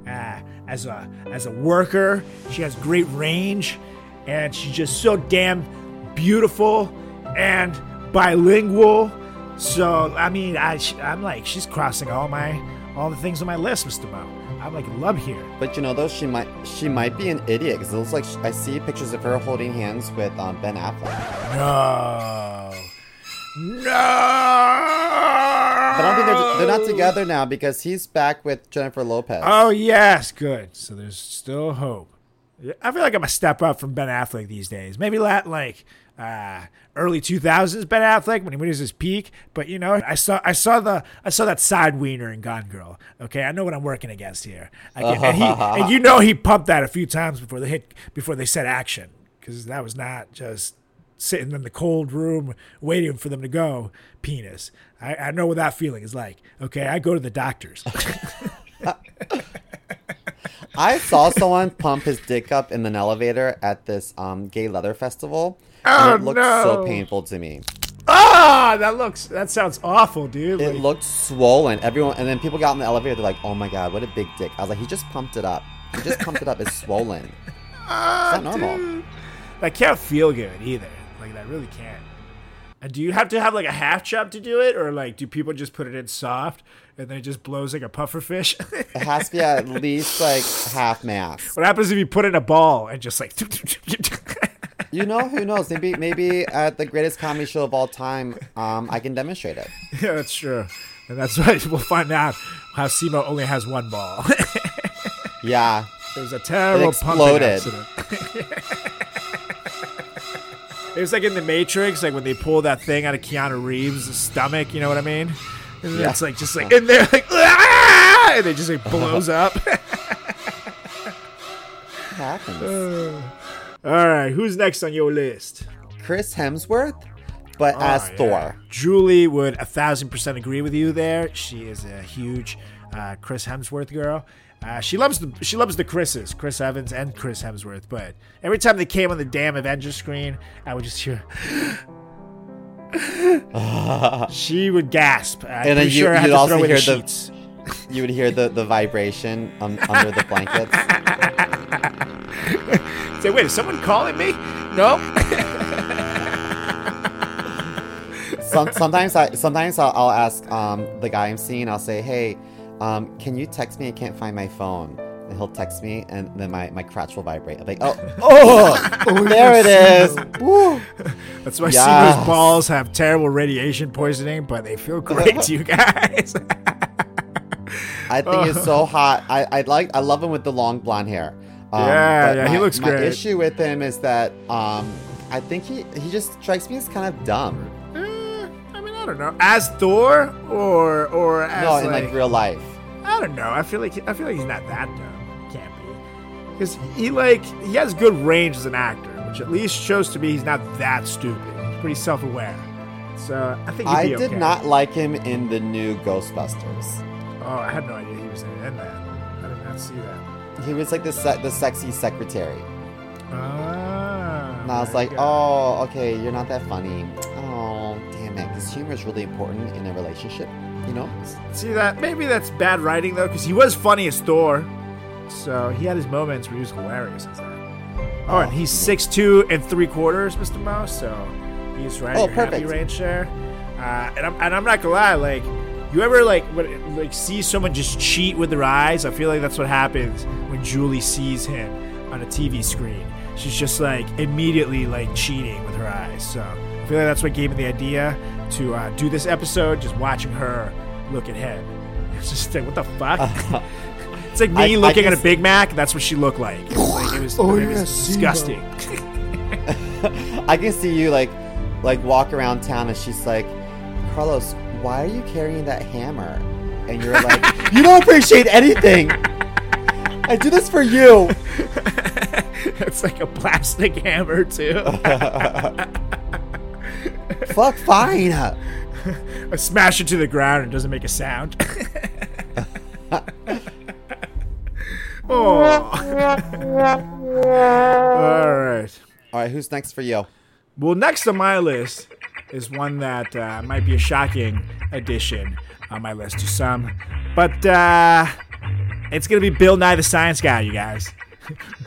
uh, as a as a worker. She has great range, and she's just so damn beautiful and bilingual. So I mean, I I'm like she's crossing all my all the things on my list, Mister Mo. I'm like in love here. But you know, though, she might she might be an idiot because it looks like I see pictures of her holding hands with um, Ben Affleck. No. No. But I don't think they're, not together now because he's back with Jennifer Lopez. Oh yes, good. So there's still hope. I feel like I'm a step up from Ben Affleck these days. Maybe la- like uh, early 2000s Ben Affleck when he was his peak. But you know, I saw I saw the I saw that side wiener in Gone Girl. Okay, I know what I'm working against here. I can, and, he, and you know he pumped that a few times before they hit before they said action because that was not just sitting in the cold room waiting for them to go penis. I, I know what that feeling is like. Okay, I go to the doctors. I saw someone pump his dick up in an elevator at this um, gay leather festival. Oh, and it looked so painful to me. Ah, that looks that sounds awful, dude. It Like- looked swollen. Everyone, and then people got in the elevator. They're like, "Oh my god, what a big dick!" I was like, "He just pumped it up. He just pumped it up. It's swollen. It's not normal." Dude, that can't feel good either. Like that really can't. And do you have to have like a half chub to do it, or like do people just put it in soft and then it just blows like a puffer fish? It has to be at least like half mass. what happens if you put in a ball and just like? You know, who knows? Maybe, maybe at the greatest comedy show of all time, um, I can demonstrate it. yeah, that's true. And that's why we'll find out how Simo only has one ball. Yeah, It was a terrible It pumping accident. It was like in the Matrix, like when they pull that thing out of Keanu Reeves' stomach. You know what I mean? And Yeah. It's like just like in there, like "Ah!" and it just like blows up. happens. All right, who's next on your list? Chris Hemsworth, but as Oh, yeah. Thor. Julie would a thousand percent agree with you there. She is a huge uh, Chris Hemsworth girl. Uh, she loves the she loves the Chris's, Chris Evans and Chris Hemsworth. But every time they came on the damn Avengers screen, I would just hear. she would gasp. I'm And then you, sure you'd also hear the- sheets. You would hear the, the vibration um, under the blankets. Say, wait, is someone calling me? No. Some, sometimes I sometimes I'll, I'll ask um, the guy I'm seeing. I'll say, "Hey, um, can you text me? I can't find my phone." And he'll text me, and then my, my crotch will vibrate. I'm like, "Oh, oh, there it is." Woo. That's why Yes. Simo's balls have terrible radiation poisoning, but they feel great to you guys. I think it's so hot. I, I like I love him with the long blonde hair. Um, Yeah, yeah, he looks my great. My issue with him is that um, I think he he just strikes me as kind of dumb. I don't know. As Thor or or as no, in like, like real life. I don't know. I feel like I feel like he's not that dumb. Can't be, because he like he has good range as an actor, which at least shows to me he's not that stupid. He's pretty self-aware. So I think he'd I did okay. not like him in the new Ghostbusters. Oh, I had no idea he was in that. I did not see that. He was like the se- the sexy secretary. Ah, And I was like, oh, okay, you're not that funny. Oh. Because humor is really important in a relationship, you know? See that? Maybe that's bad writing though, because he was funny as Thor. So he had his moments where he was hilarious as that. Oh, and he's six two and three quarters, Mr. Mouse. So he's right Oh, in your happy perfect. range there. Uh, and I'm and I'm not gonna lie, like you ever like when, like see someone just cheat with their eyes? I feel like that's what happens when Julie sees him on a TV screen. She's just like immediately like cheating with her eyes. So feel like that's what gave me the idea to uh, do this episode, just watching her look at him. It's just like what the fuck. It's like me I- I looking at a Big Mac. That's what she looked like. It was, like, it was, Oh, it was disgusting. I can see you like like walk around town and she's like, Carlos, why are you carrying that hammer? And you're like, you don't appreciate anything. I do this for you. it's like a plastic hammer too. Fuck, fine. I smash it to the ground and it doesn't make a sound. oh. All right. All right, who's next for you? Well, next on my list is one that uh, might be a shocking addition on my list to some, but uh, it's gonna be Bill Nye the Science Guy, you guys.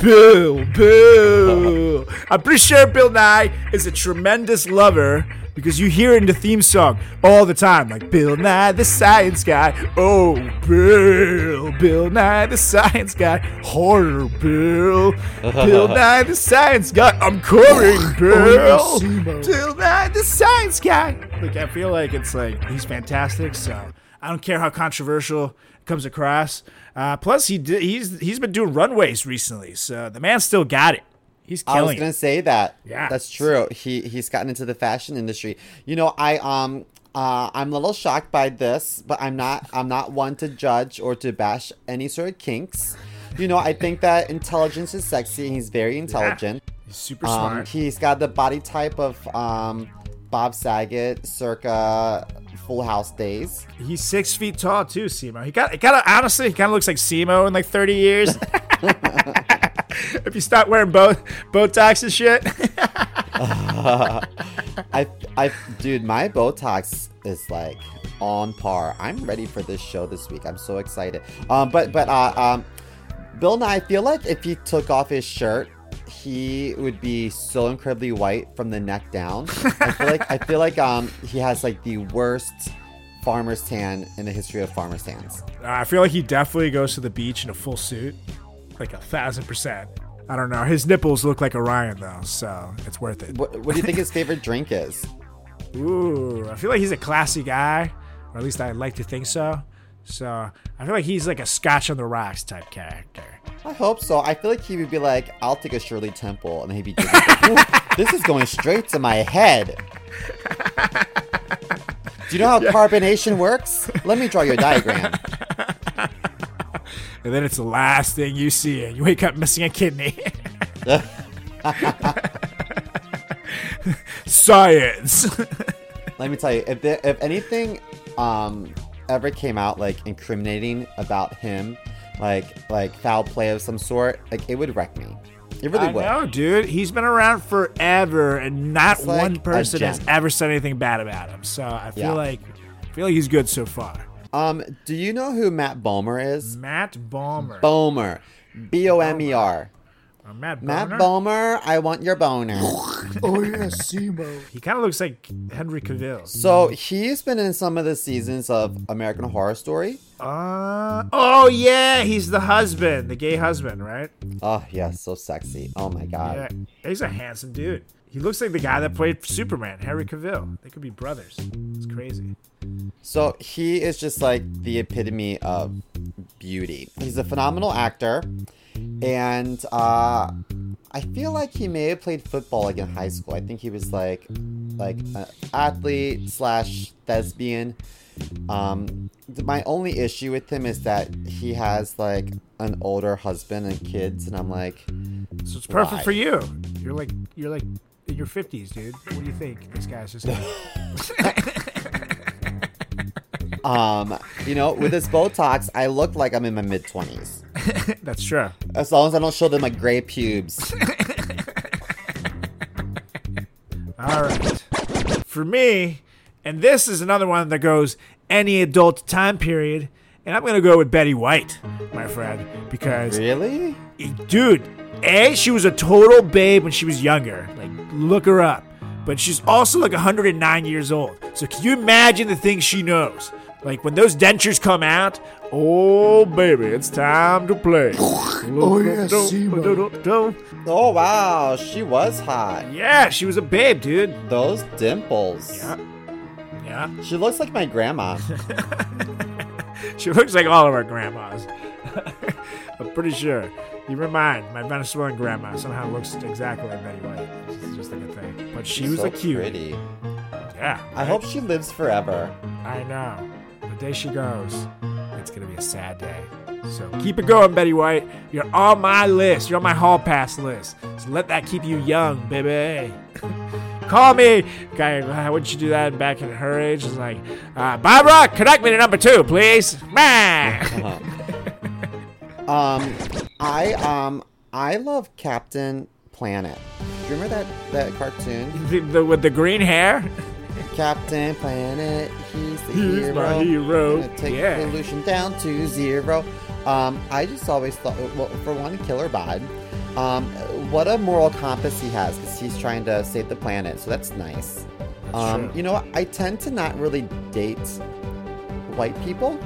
boo, boo. I'm pretty sure Bill Nye is a tremendous lover because you hear it in the theme song all the time, like Bill Nye the Science Guy. Oh, Bill, Bill Nye the Science Guy. Harder, Bill. Bill Nye the Science Guy. I'm coming, Bill. Bill Nye the Science Guy. Like I feel like it's like he's fantastic. So I don't care how controversial it comes across. Uh, plus, he did, he's he's been doing runways recently, so the man still got it. He's I was gonna it. say that. Yeah. that's true. He he's gotten into the fashion industry. You know, I um uh I'm a little shocked by this, but I'm not I'm not one to judge or to bash any sort of kinks. You know, I think that intelligence is sexy. and He's very intelligent. He's super Um, smart. he's got the body type of um Bob Saget, circa Full House days. He's six feet tall too, Simo. He got, kind of honestly, he kind of looks like Simo in like thirty years. if you stop wearing bo- Botox and shit. I, I, dude, my Botox is like on par. I'm ready for this show this week. I'm so excited. Um, but but uh, um, Bill Nye, I feel like if he took off his shirt, he would be so incredibly white from the neck down. I feel like I feel like um he has like the worst farmer's tan in the history of farmer's tans. Uh, I feel like he definitely goes to the beach in a full suit, like a thousand percent. I don't know. His nipples look like Orion though, so it's worth it. What, what do you think his favorite drink is? Ooh, I feel like he's a classy guy, or at least I like to think so. So I feel like he's like a Scotch on the rocks type character. I hope so. I feel like he would be like, "I'll take a Shirley Temple," and he'd be, drinking, "Ooh, "This is going straight to my head." Do you know how carbonation works? Let me draw you a diagram. And then it's the last thing you see, and you wake up missing a kidney. Science. Let me tell you, if there, if anything um ever came out like incriminating about him, like like foul play of some sort, like it would wreck me. It really I would. know, dude. He's been around forever, and not like one person has ever said anything bad about him. So I feel Yeah. like, I feel like he's good so far. Um, do you know who Matt Bomer is? Matt Balmer. Bomer, B O M E R. Uh, Matt Matt Boner? Bomer, I want your boner. Oh yeah, Simo. He kind of looks like Henry Cavill. So he's been in some of the seasons of American Horror Story. Uh, oh yeah, he's the husband, the gay husband, right? Oh yeah, so sexy. Oh my god. Yeah, god. he's a handsome dude. He looks like the guy that played Superman, Henry Cavill. They could be brothers. It's crazy. So he is just like the epitome of beauty. He's a phenomenal actor, and uh, I feel like he may have played football like in high school. I think he was like like an athlete slash thespian. Um, my only issue with him is that he has like an older husband and kids, and I'm like, So it's perfect Why? for you. You're like you're like in your fifties, dude. What do you think? This guy's just um, you know, with this Botox, I look like I'm in my mid twenties. that's true. As long as I don't show them my gray pubes. All right. For me, and this is another one that goes any adult time period, and I'm gonna go with Betty White, my friend, because Really? dude, A, she was a total babe when she was younger. Like, look her up. But she's also like 109 years old. So can you imagine the things she knows? Like when those dentures come out, oh baby, it's time to play. oh yeah, Simo. Oh wow, she was hot. Yeah, she was a babe, dude. Those dimples. Yeah. Yeah. She looks like my grandma. She looks like all of our grandmas. I'm pretty sure. Even mine, my Venezuelan grandma, somehow looks exactly like Betty White. It's just like a thing. But she was so a cute. pretty. Yeah. I hope she lives forever. I know. The day she goes, it's gonna be a sad day. So keep it going, Betty White. You're on my list. You're on my hall pass list. So let that keep you young, baby. Call me. Guy, how would you do that back in her age? It's like, uh, Barbara, connect me to number two, please. Um, I um, I love Captain Planet. Do you remember that that cartoon? the, the, with the green hair. Captain Planet, he's the He's hero. my hero. Gonna take Yeah. pollution down to zero. Um, I just always thought, well, for one, killer bod. Um, what a moral compass he has because he's trying to save the planet, so that's nice. um, true. you know, I tend to not really date white people,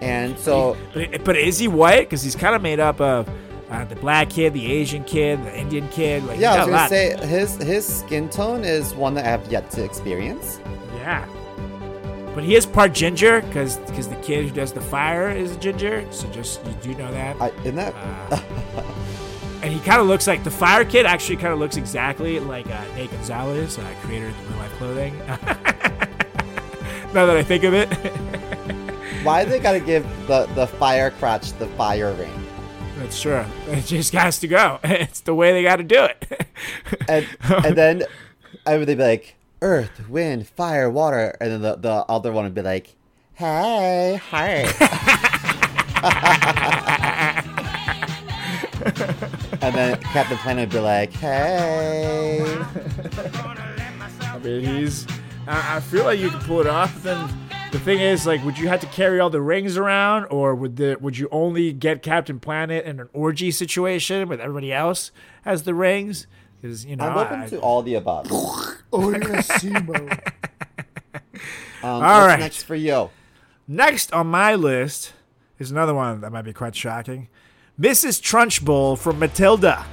and so But, but is he white? Because he's kind of made up of uh, the black kid, the Asian kid, the Indian kid. Like, yeah, I was gonna say his his skin tone is one that I have yet to experience. Yeah. But he is part ginger because because the kid who does the fire is ginger. So just you do know that. I, isn't that? and he kind of looks like the fire kid. Actually, kind of looks exactly like uh, Nate Gonzalez, uh, creator of the Life Clothing. now that I think of it, Why do they gotta give the the fire crotch the fire ring? That's true. It just has to go. It's the way they got to do it. and and then I would be like earth, wind, fire, water, and then the, the other one would be like, hey, hi. and then Captain Planet would be like, hey. I mean, he's. I, I feel like you can pull it off. Then the thing is, like, would you have to carry all the rings around, or would the would you only get Captain Planet in an orgy situation with everybody else has the rings? Because you know, I'm open I- to all the above. Oh, yes, Simo. Um, All what's right. next for you? Next on my list is another one that might be quite shocking. Mrs. Trunchbull from Matilda.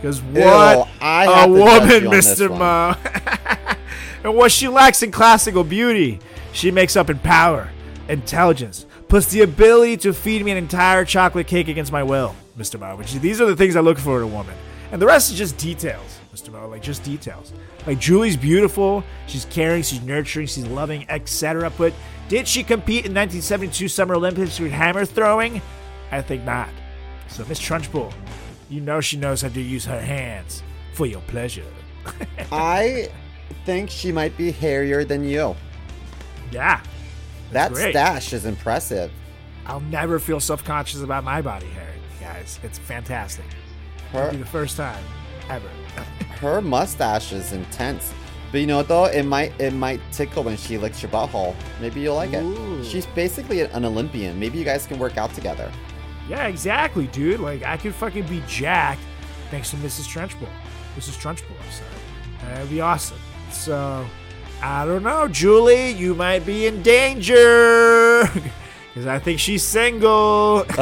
Because what I a have to woman, you on this Mr. Mo. and what she lacks in classical beauty, she makes up in power, intelligence, plus the ability to feed me an entire chocolate cake against my will, Mr. Which these are the things I look for in a woman. And the rest is just details, Mr. Mo. Like just details. Like Julie's beautiful, she's caring, she's nurturing, she's loving, etc. But did she compete in 1972 Summer Olympics with hammer throwing? I think not. So Miss Trunchbull, you know she knows how to use her hands for your pleasure. I think she might be hairier than you. Yeah, That great. stash is impressive. I'll never feel self-conscious about my body hair, guys. It's fantastic. It'll be Her the first time ever. her mustache is intense. But you know what though? It might it might tickle when she licks your butthole. Maybe you'll like Ooh. it. She's basically an Olympian. Maybe you guys can work out together. Yeah, exactly, dude. Like I could fucking be jacked thanks to Mrs. Trunchbull. Mrs. Trunchbull, so that'd be awesome. So I don't know, Julie. You might be in danger because I think she's single.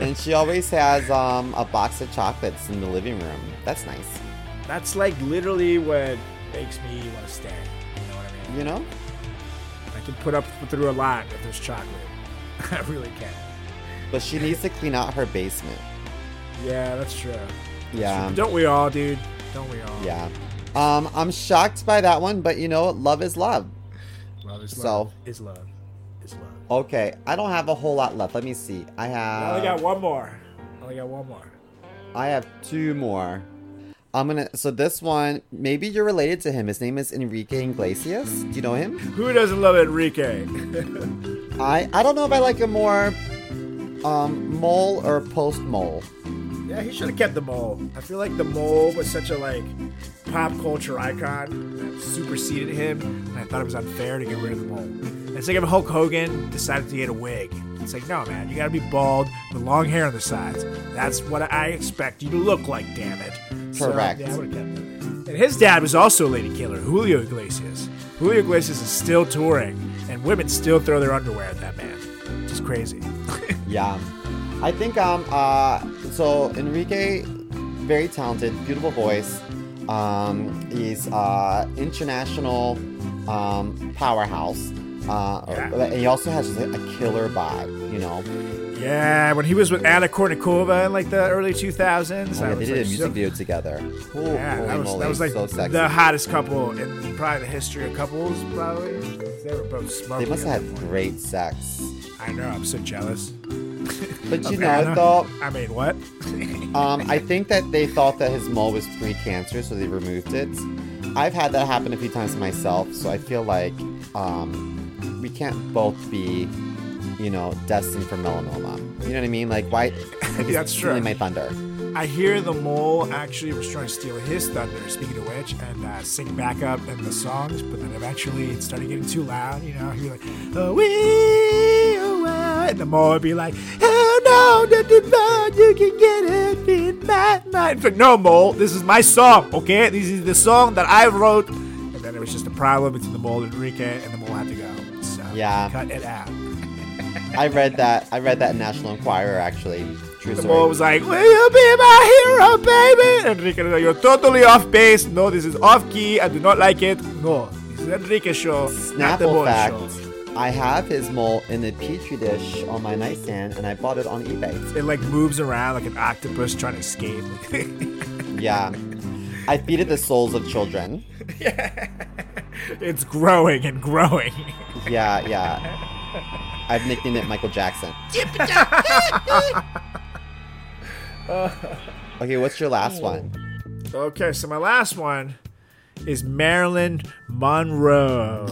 And she always has um, a box of chocolates in the living room. That's nice. That's like literally what makes me want to stay. You know what I mean? You know? I can put up through a lot if there's chocolate. I really can. But she needs to clean out her basement. Yeah, that's true. Yeah. Don't we all, dude? Don't we all? Yeah. Um, I'm shocked by that one, but you know, love is love. Love is So- love. Is love. Is love. Okay, I don't have a whole lot left. Let me see. I have. I only got one more. I only got one more. I have two more. I'm gonna so this one, maybe you're related to him. His name is Enrique Iglesias. Do you know him? Who doesn't love Enrique? I I don't know if I like him more um mole or post mole. Yeah, he should have kept the mole. I feel like the mole was such a like pop culture icon that superseded him, and I thought it was unfair to get rid of the mole. It's like if Hulk Hogan decided to get a wig. It's like, no, man, you gotta be bald with long hair on the sides. That's what I expect you to look like, damn it. So, Correct. yeah, I would've kept it. And his dad was also a lady killer, Julio Iglesias. Julio Iglesias is still touring, and women still throw their underwear at that man. Which is crazy. Yeah. I think um uh so Enrique very talented, beautiful voice. Um he's uh international um powerhouse. Uh Yeah. and he also has a, a killer vibe, you know. Yeah, when he was with Anna Kournikova in like the early 2000s, Oh, I yeah, they did a music so- video together. Ooh, Yeah, that was, moly, that was like so sexy. the hottest couple in probably the history of couples. Probably they were both smoking. they must have had great sex. I know. I'm so jealous. But you of know Anna. what though? I mean, what? Um, I think that they thought that his mole was pre-cancer, so they removed it. I've had that happen a few times myself, so I feel like um, we can't both be, you know, destined for melanoma. You know what I mean? Like, why? That's true. My thunder. I hear the mole actually was trying to steal his thunder. Speaking of which, and uh, sing back up in the songs, but then eventually it started getting too loud. You know, he was like, oh, we. And the mole would be like, oh no, the divine, you can get it in my mind. Like, no, mole, this is my song, okay? This is the song that I wrote. And then it was just a problem between the mole and Enrique, and the mole had to go. So Yeah. cut it out. I read that. I read that in National Enquirer actually. True The story. mole was like, will you be my hero, baby? And Enrique was like, you're totally off base. No, this is off key. I do not like it. No, this is Enrique show, not the Snapple mole show. I have his mole in a petri dish on my nightstand, and I bought it on eBay. It like moves around like an octopus trying to escape. Yeah, I feed it the souls of children. Yeah. it's growing and growing. Yeah, yeah. I've nicknamed it Michael Jackson. okay, what's your last one? Okay, so my last one is Marilyn Monroe.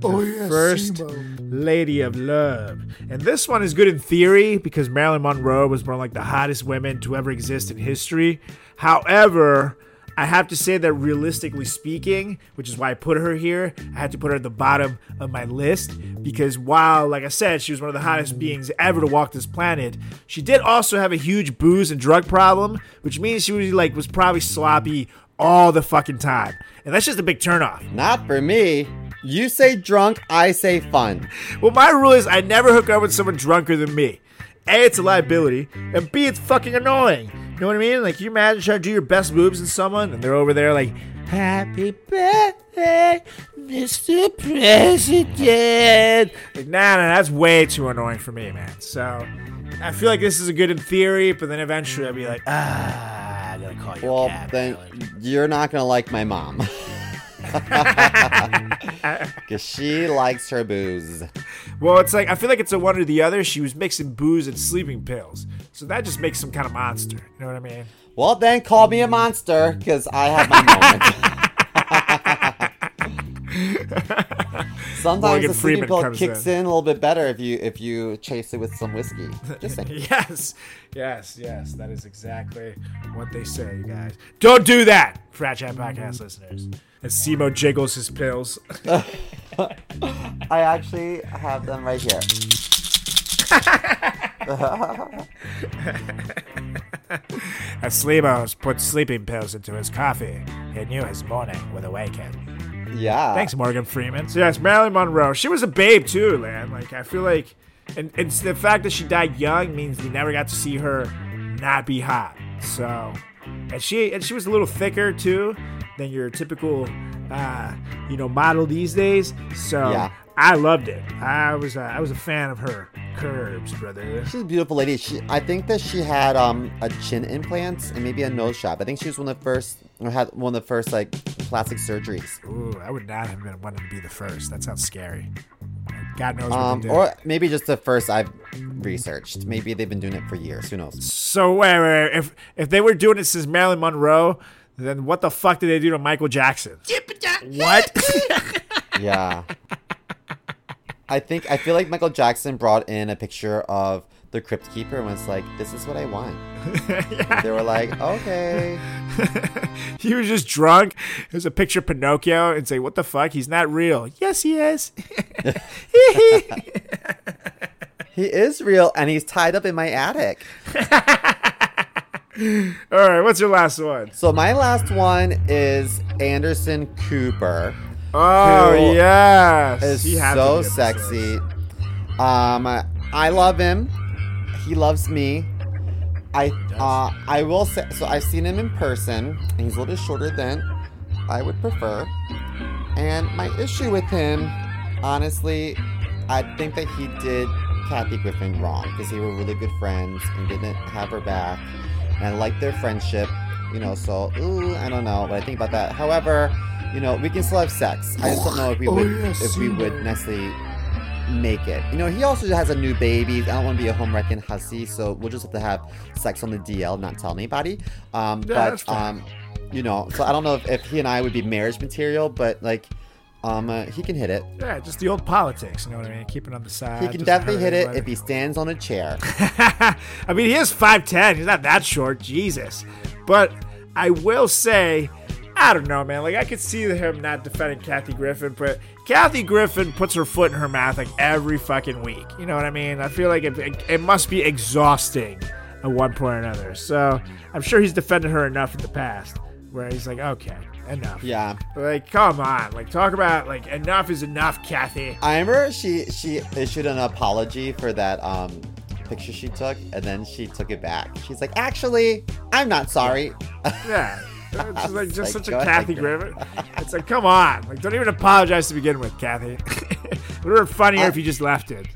The oh, first lady of love. And this one is good in theory because Marilyn Monroe was one of like the hottest women to ever exist in history. However, I have to say that realistically speaking, which is why I put her here, I had to put her at the bottom of my list because while, like I said, she was one of the hottest beings ever to walk this planet, she did also have a huge booze and drug problem, which means she was like was probably sloppy all the fucking time. And that's just a big turnoff. Not for me. You say drunk, I say fun. Well, my rule is I never hook up with someone drunker than me. A, it's a liability, and B, it's fucking annoying. You know what I mean? Like, you imagine trying to do your best moves in someone, and they're over there like, Happy birthday, Mr. President. Like, nah, nah, that's way too annoying for me, man. So, I feel like this is a good in theory, but then eventually I'll be like, ah, I gotta call you Well, then Marilyn." you're not gonna like my mom. Because she likes her booze. Well, it's like I feel like it's a one or the other. She was mixing booze and sleeping pills, so that just makes some kind of monster. You know what I mean? Well, then call me a monster, because I have my moment. Sometimes Morgan the sleeping Freeman pill kicks in. in. a little bit better if you if you chase it with some whiskey. Just saying. Yes, yes, yes. That is exactly what they say, you guys. Don't do that, Frat Chat Podcast listeners. As Simo jiggles his pills. I actually have them right here. As Slimos put sleeping pills into his coffee, he knew his morning would awaken. Yeah. Thanks, Morgan Freeman. So yes, Marilyn Monroe. She was a babe too, man. Like I feel like, and it's the fact that she died young means we never got to see her not be hot. So, and she and she was a little thicker too than your typical, uh, you know, model these days. So Yeah. I loved it. I was uh, I was a fan of her curves, brother. She's a beautiful lady. She, I think that she had um a chin implant and maybe a nose job. I think she was one of the first, or had one of the first like plastic surgeries. Ooh, I would not have been wanting to be the first. That sounds scary. God knows what Um, or maybe just the first I've researched. Maybe they've been doing it for years. Who knows? So wait, wait, wait. if if they were doing it since Marilyn Monroe, then what the fuck did they do to Michael Jackson? what? Yeah. I think I feel like Michael Jackson brought in a picture of the Crypt Keeper was like, "This is what I want." And They were like, "Okay." he was just drunk. There's a picture of Pinocchio and say, "What the fuck? He's not real." Yes, he is. He is real and he's tied up in my attic. All right, what's your last one? So my last one is Anderson Cooper. Oh yes, is so be in this sexy. Um, I love him. He loves me. I uh, I will say so. I've seen him in person, and he's a little bit shorter than I would prefer. And my issue with him, honestly, I think that he did Kathy Griffin wrong because they were really good friends and didn't have her back. And I like their friendship, you know. So ooh, I don't know what I think about that. However, you know, we can still have sex. I just don't know if we would if we would necessarily make it. You know, he also has a new baby. I don't want to be a home wrecking hussy, so we'll just have to have sex on the DL, not tell anybody. Um, Yeah, but um, you know, so I don't know if, if he and I would be marriage material, but like, um, uh, he can hit it. Yeah, just the old politics. You know what I mean? Keep it on the side. He can definitely hit it if he stands on a chair. I mean, he is 5'10. He's not that short. Jesus. But I will say, I don't know, man. Like I could see him not defending Kathy Griffin, but Kathy Griffin puts her foot in her mouth like every fucking week. You know what I mean? I feel like it, it, it must be exhausting at one point or another. So I'm sure he's defended her enough in the past where he's like, okay, enough. Yeah. Like, come on. Like, talk about like enough is enough, Kathy. I remember she she issued an apology for that um picture she took, and then she took it back. She's like, actually, I'm not sorry. Yeah. It's just like just like, such a Kathy. Griffin. It's like, come on. Like, don't even apologize to begin with, Kathy. it would have been funnier if you just left it.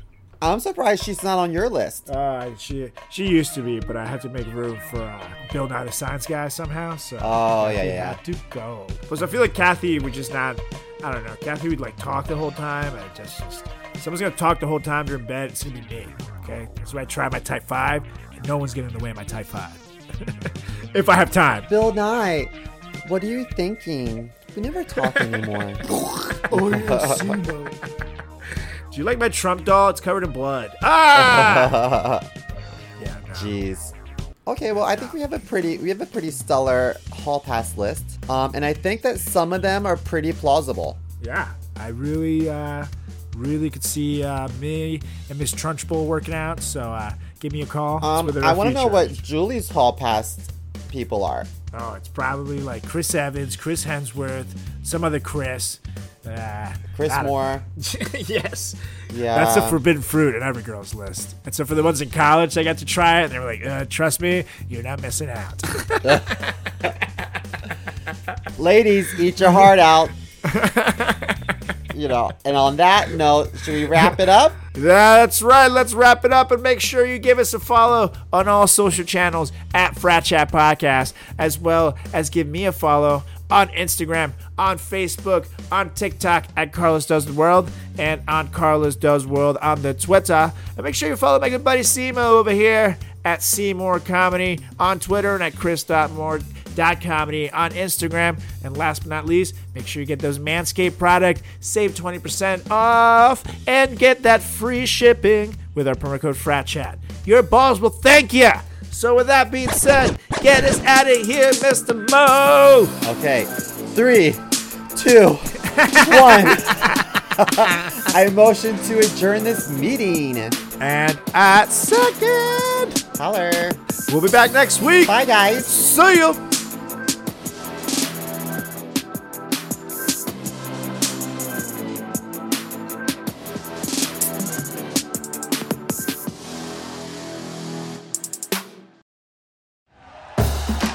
I'm surprised she's not on your list. Uh, she she used to be, but I had to make room for uh, Bill Nye the Science Guy somehow. So Oh, yeah, yeah. to go. Plus, I feel like Kathy would just not. I don't know. Kathy would like talk the whole time, and it just just someone's gonna talk the whole time during bed. It's gonna be me. Okay, that's why I try my Type Five, and no one's getting in the way of my Type Five. if I have time. Bill Nye, what are you thinking? We never talk anymore. Do you like my Trump doll? It's covered in blood. Ah! yeah, no. Jeez. Okay, well, I think we have a pretty we have a pretty stellar hall pass list, um, and I think that some of them are pretty plausible. Yeah, I really, uh, really could see uh, me and Miss Trunchbull working out. So uh, give me a call. Um, I want to know what Julie's hall pass people are. Oh, it's probably like Chris Evans, Chris Hemsworth, some other Chris. Uh, Chris Moore. yes. Yeah. That's a forbidden fruit in every girl's list. And so for the ones in college, they got to try it, and they were like, uh, "Trust me, you're not missing out." Ladies, eat your heart out. you know. And on that note, should we wrap it up? That's right. Let's wrap it up and make sure you give us a follow on all social channels at Frat Chat Podcast, as well as give me a follow on Instagram, on Facebook, on TikTok at Carlos Does the World, and on Carlos Does World on the Twitter. And make sure you follow my good buddy Simo over here at Simo Comedy on Twitter and at Chris.Moore.comedy on Instagram. And last but not least, make sure you get those Manscaped product, save 20% off, and get that free shipping with our promo code FRATCHAT. Your balls will thank you. So with that being said, get us out of here, Mr. Mo. Okay. Three, two, one. I motion to adjourn this meeting. And at second, Holler. we'll be back next week. Bye, guys. See you.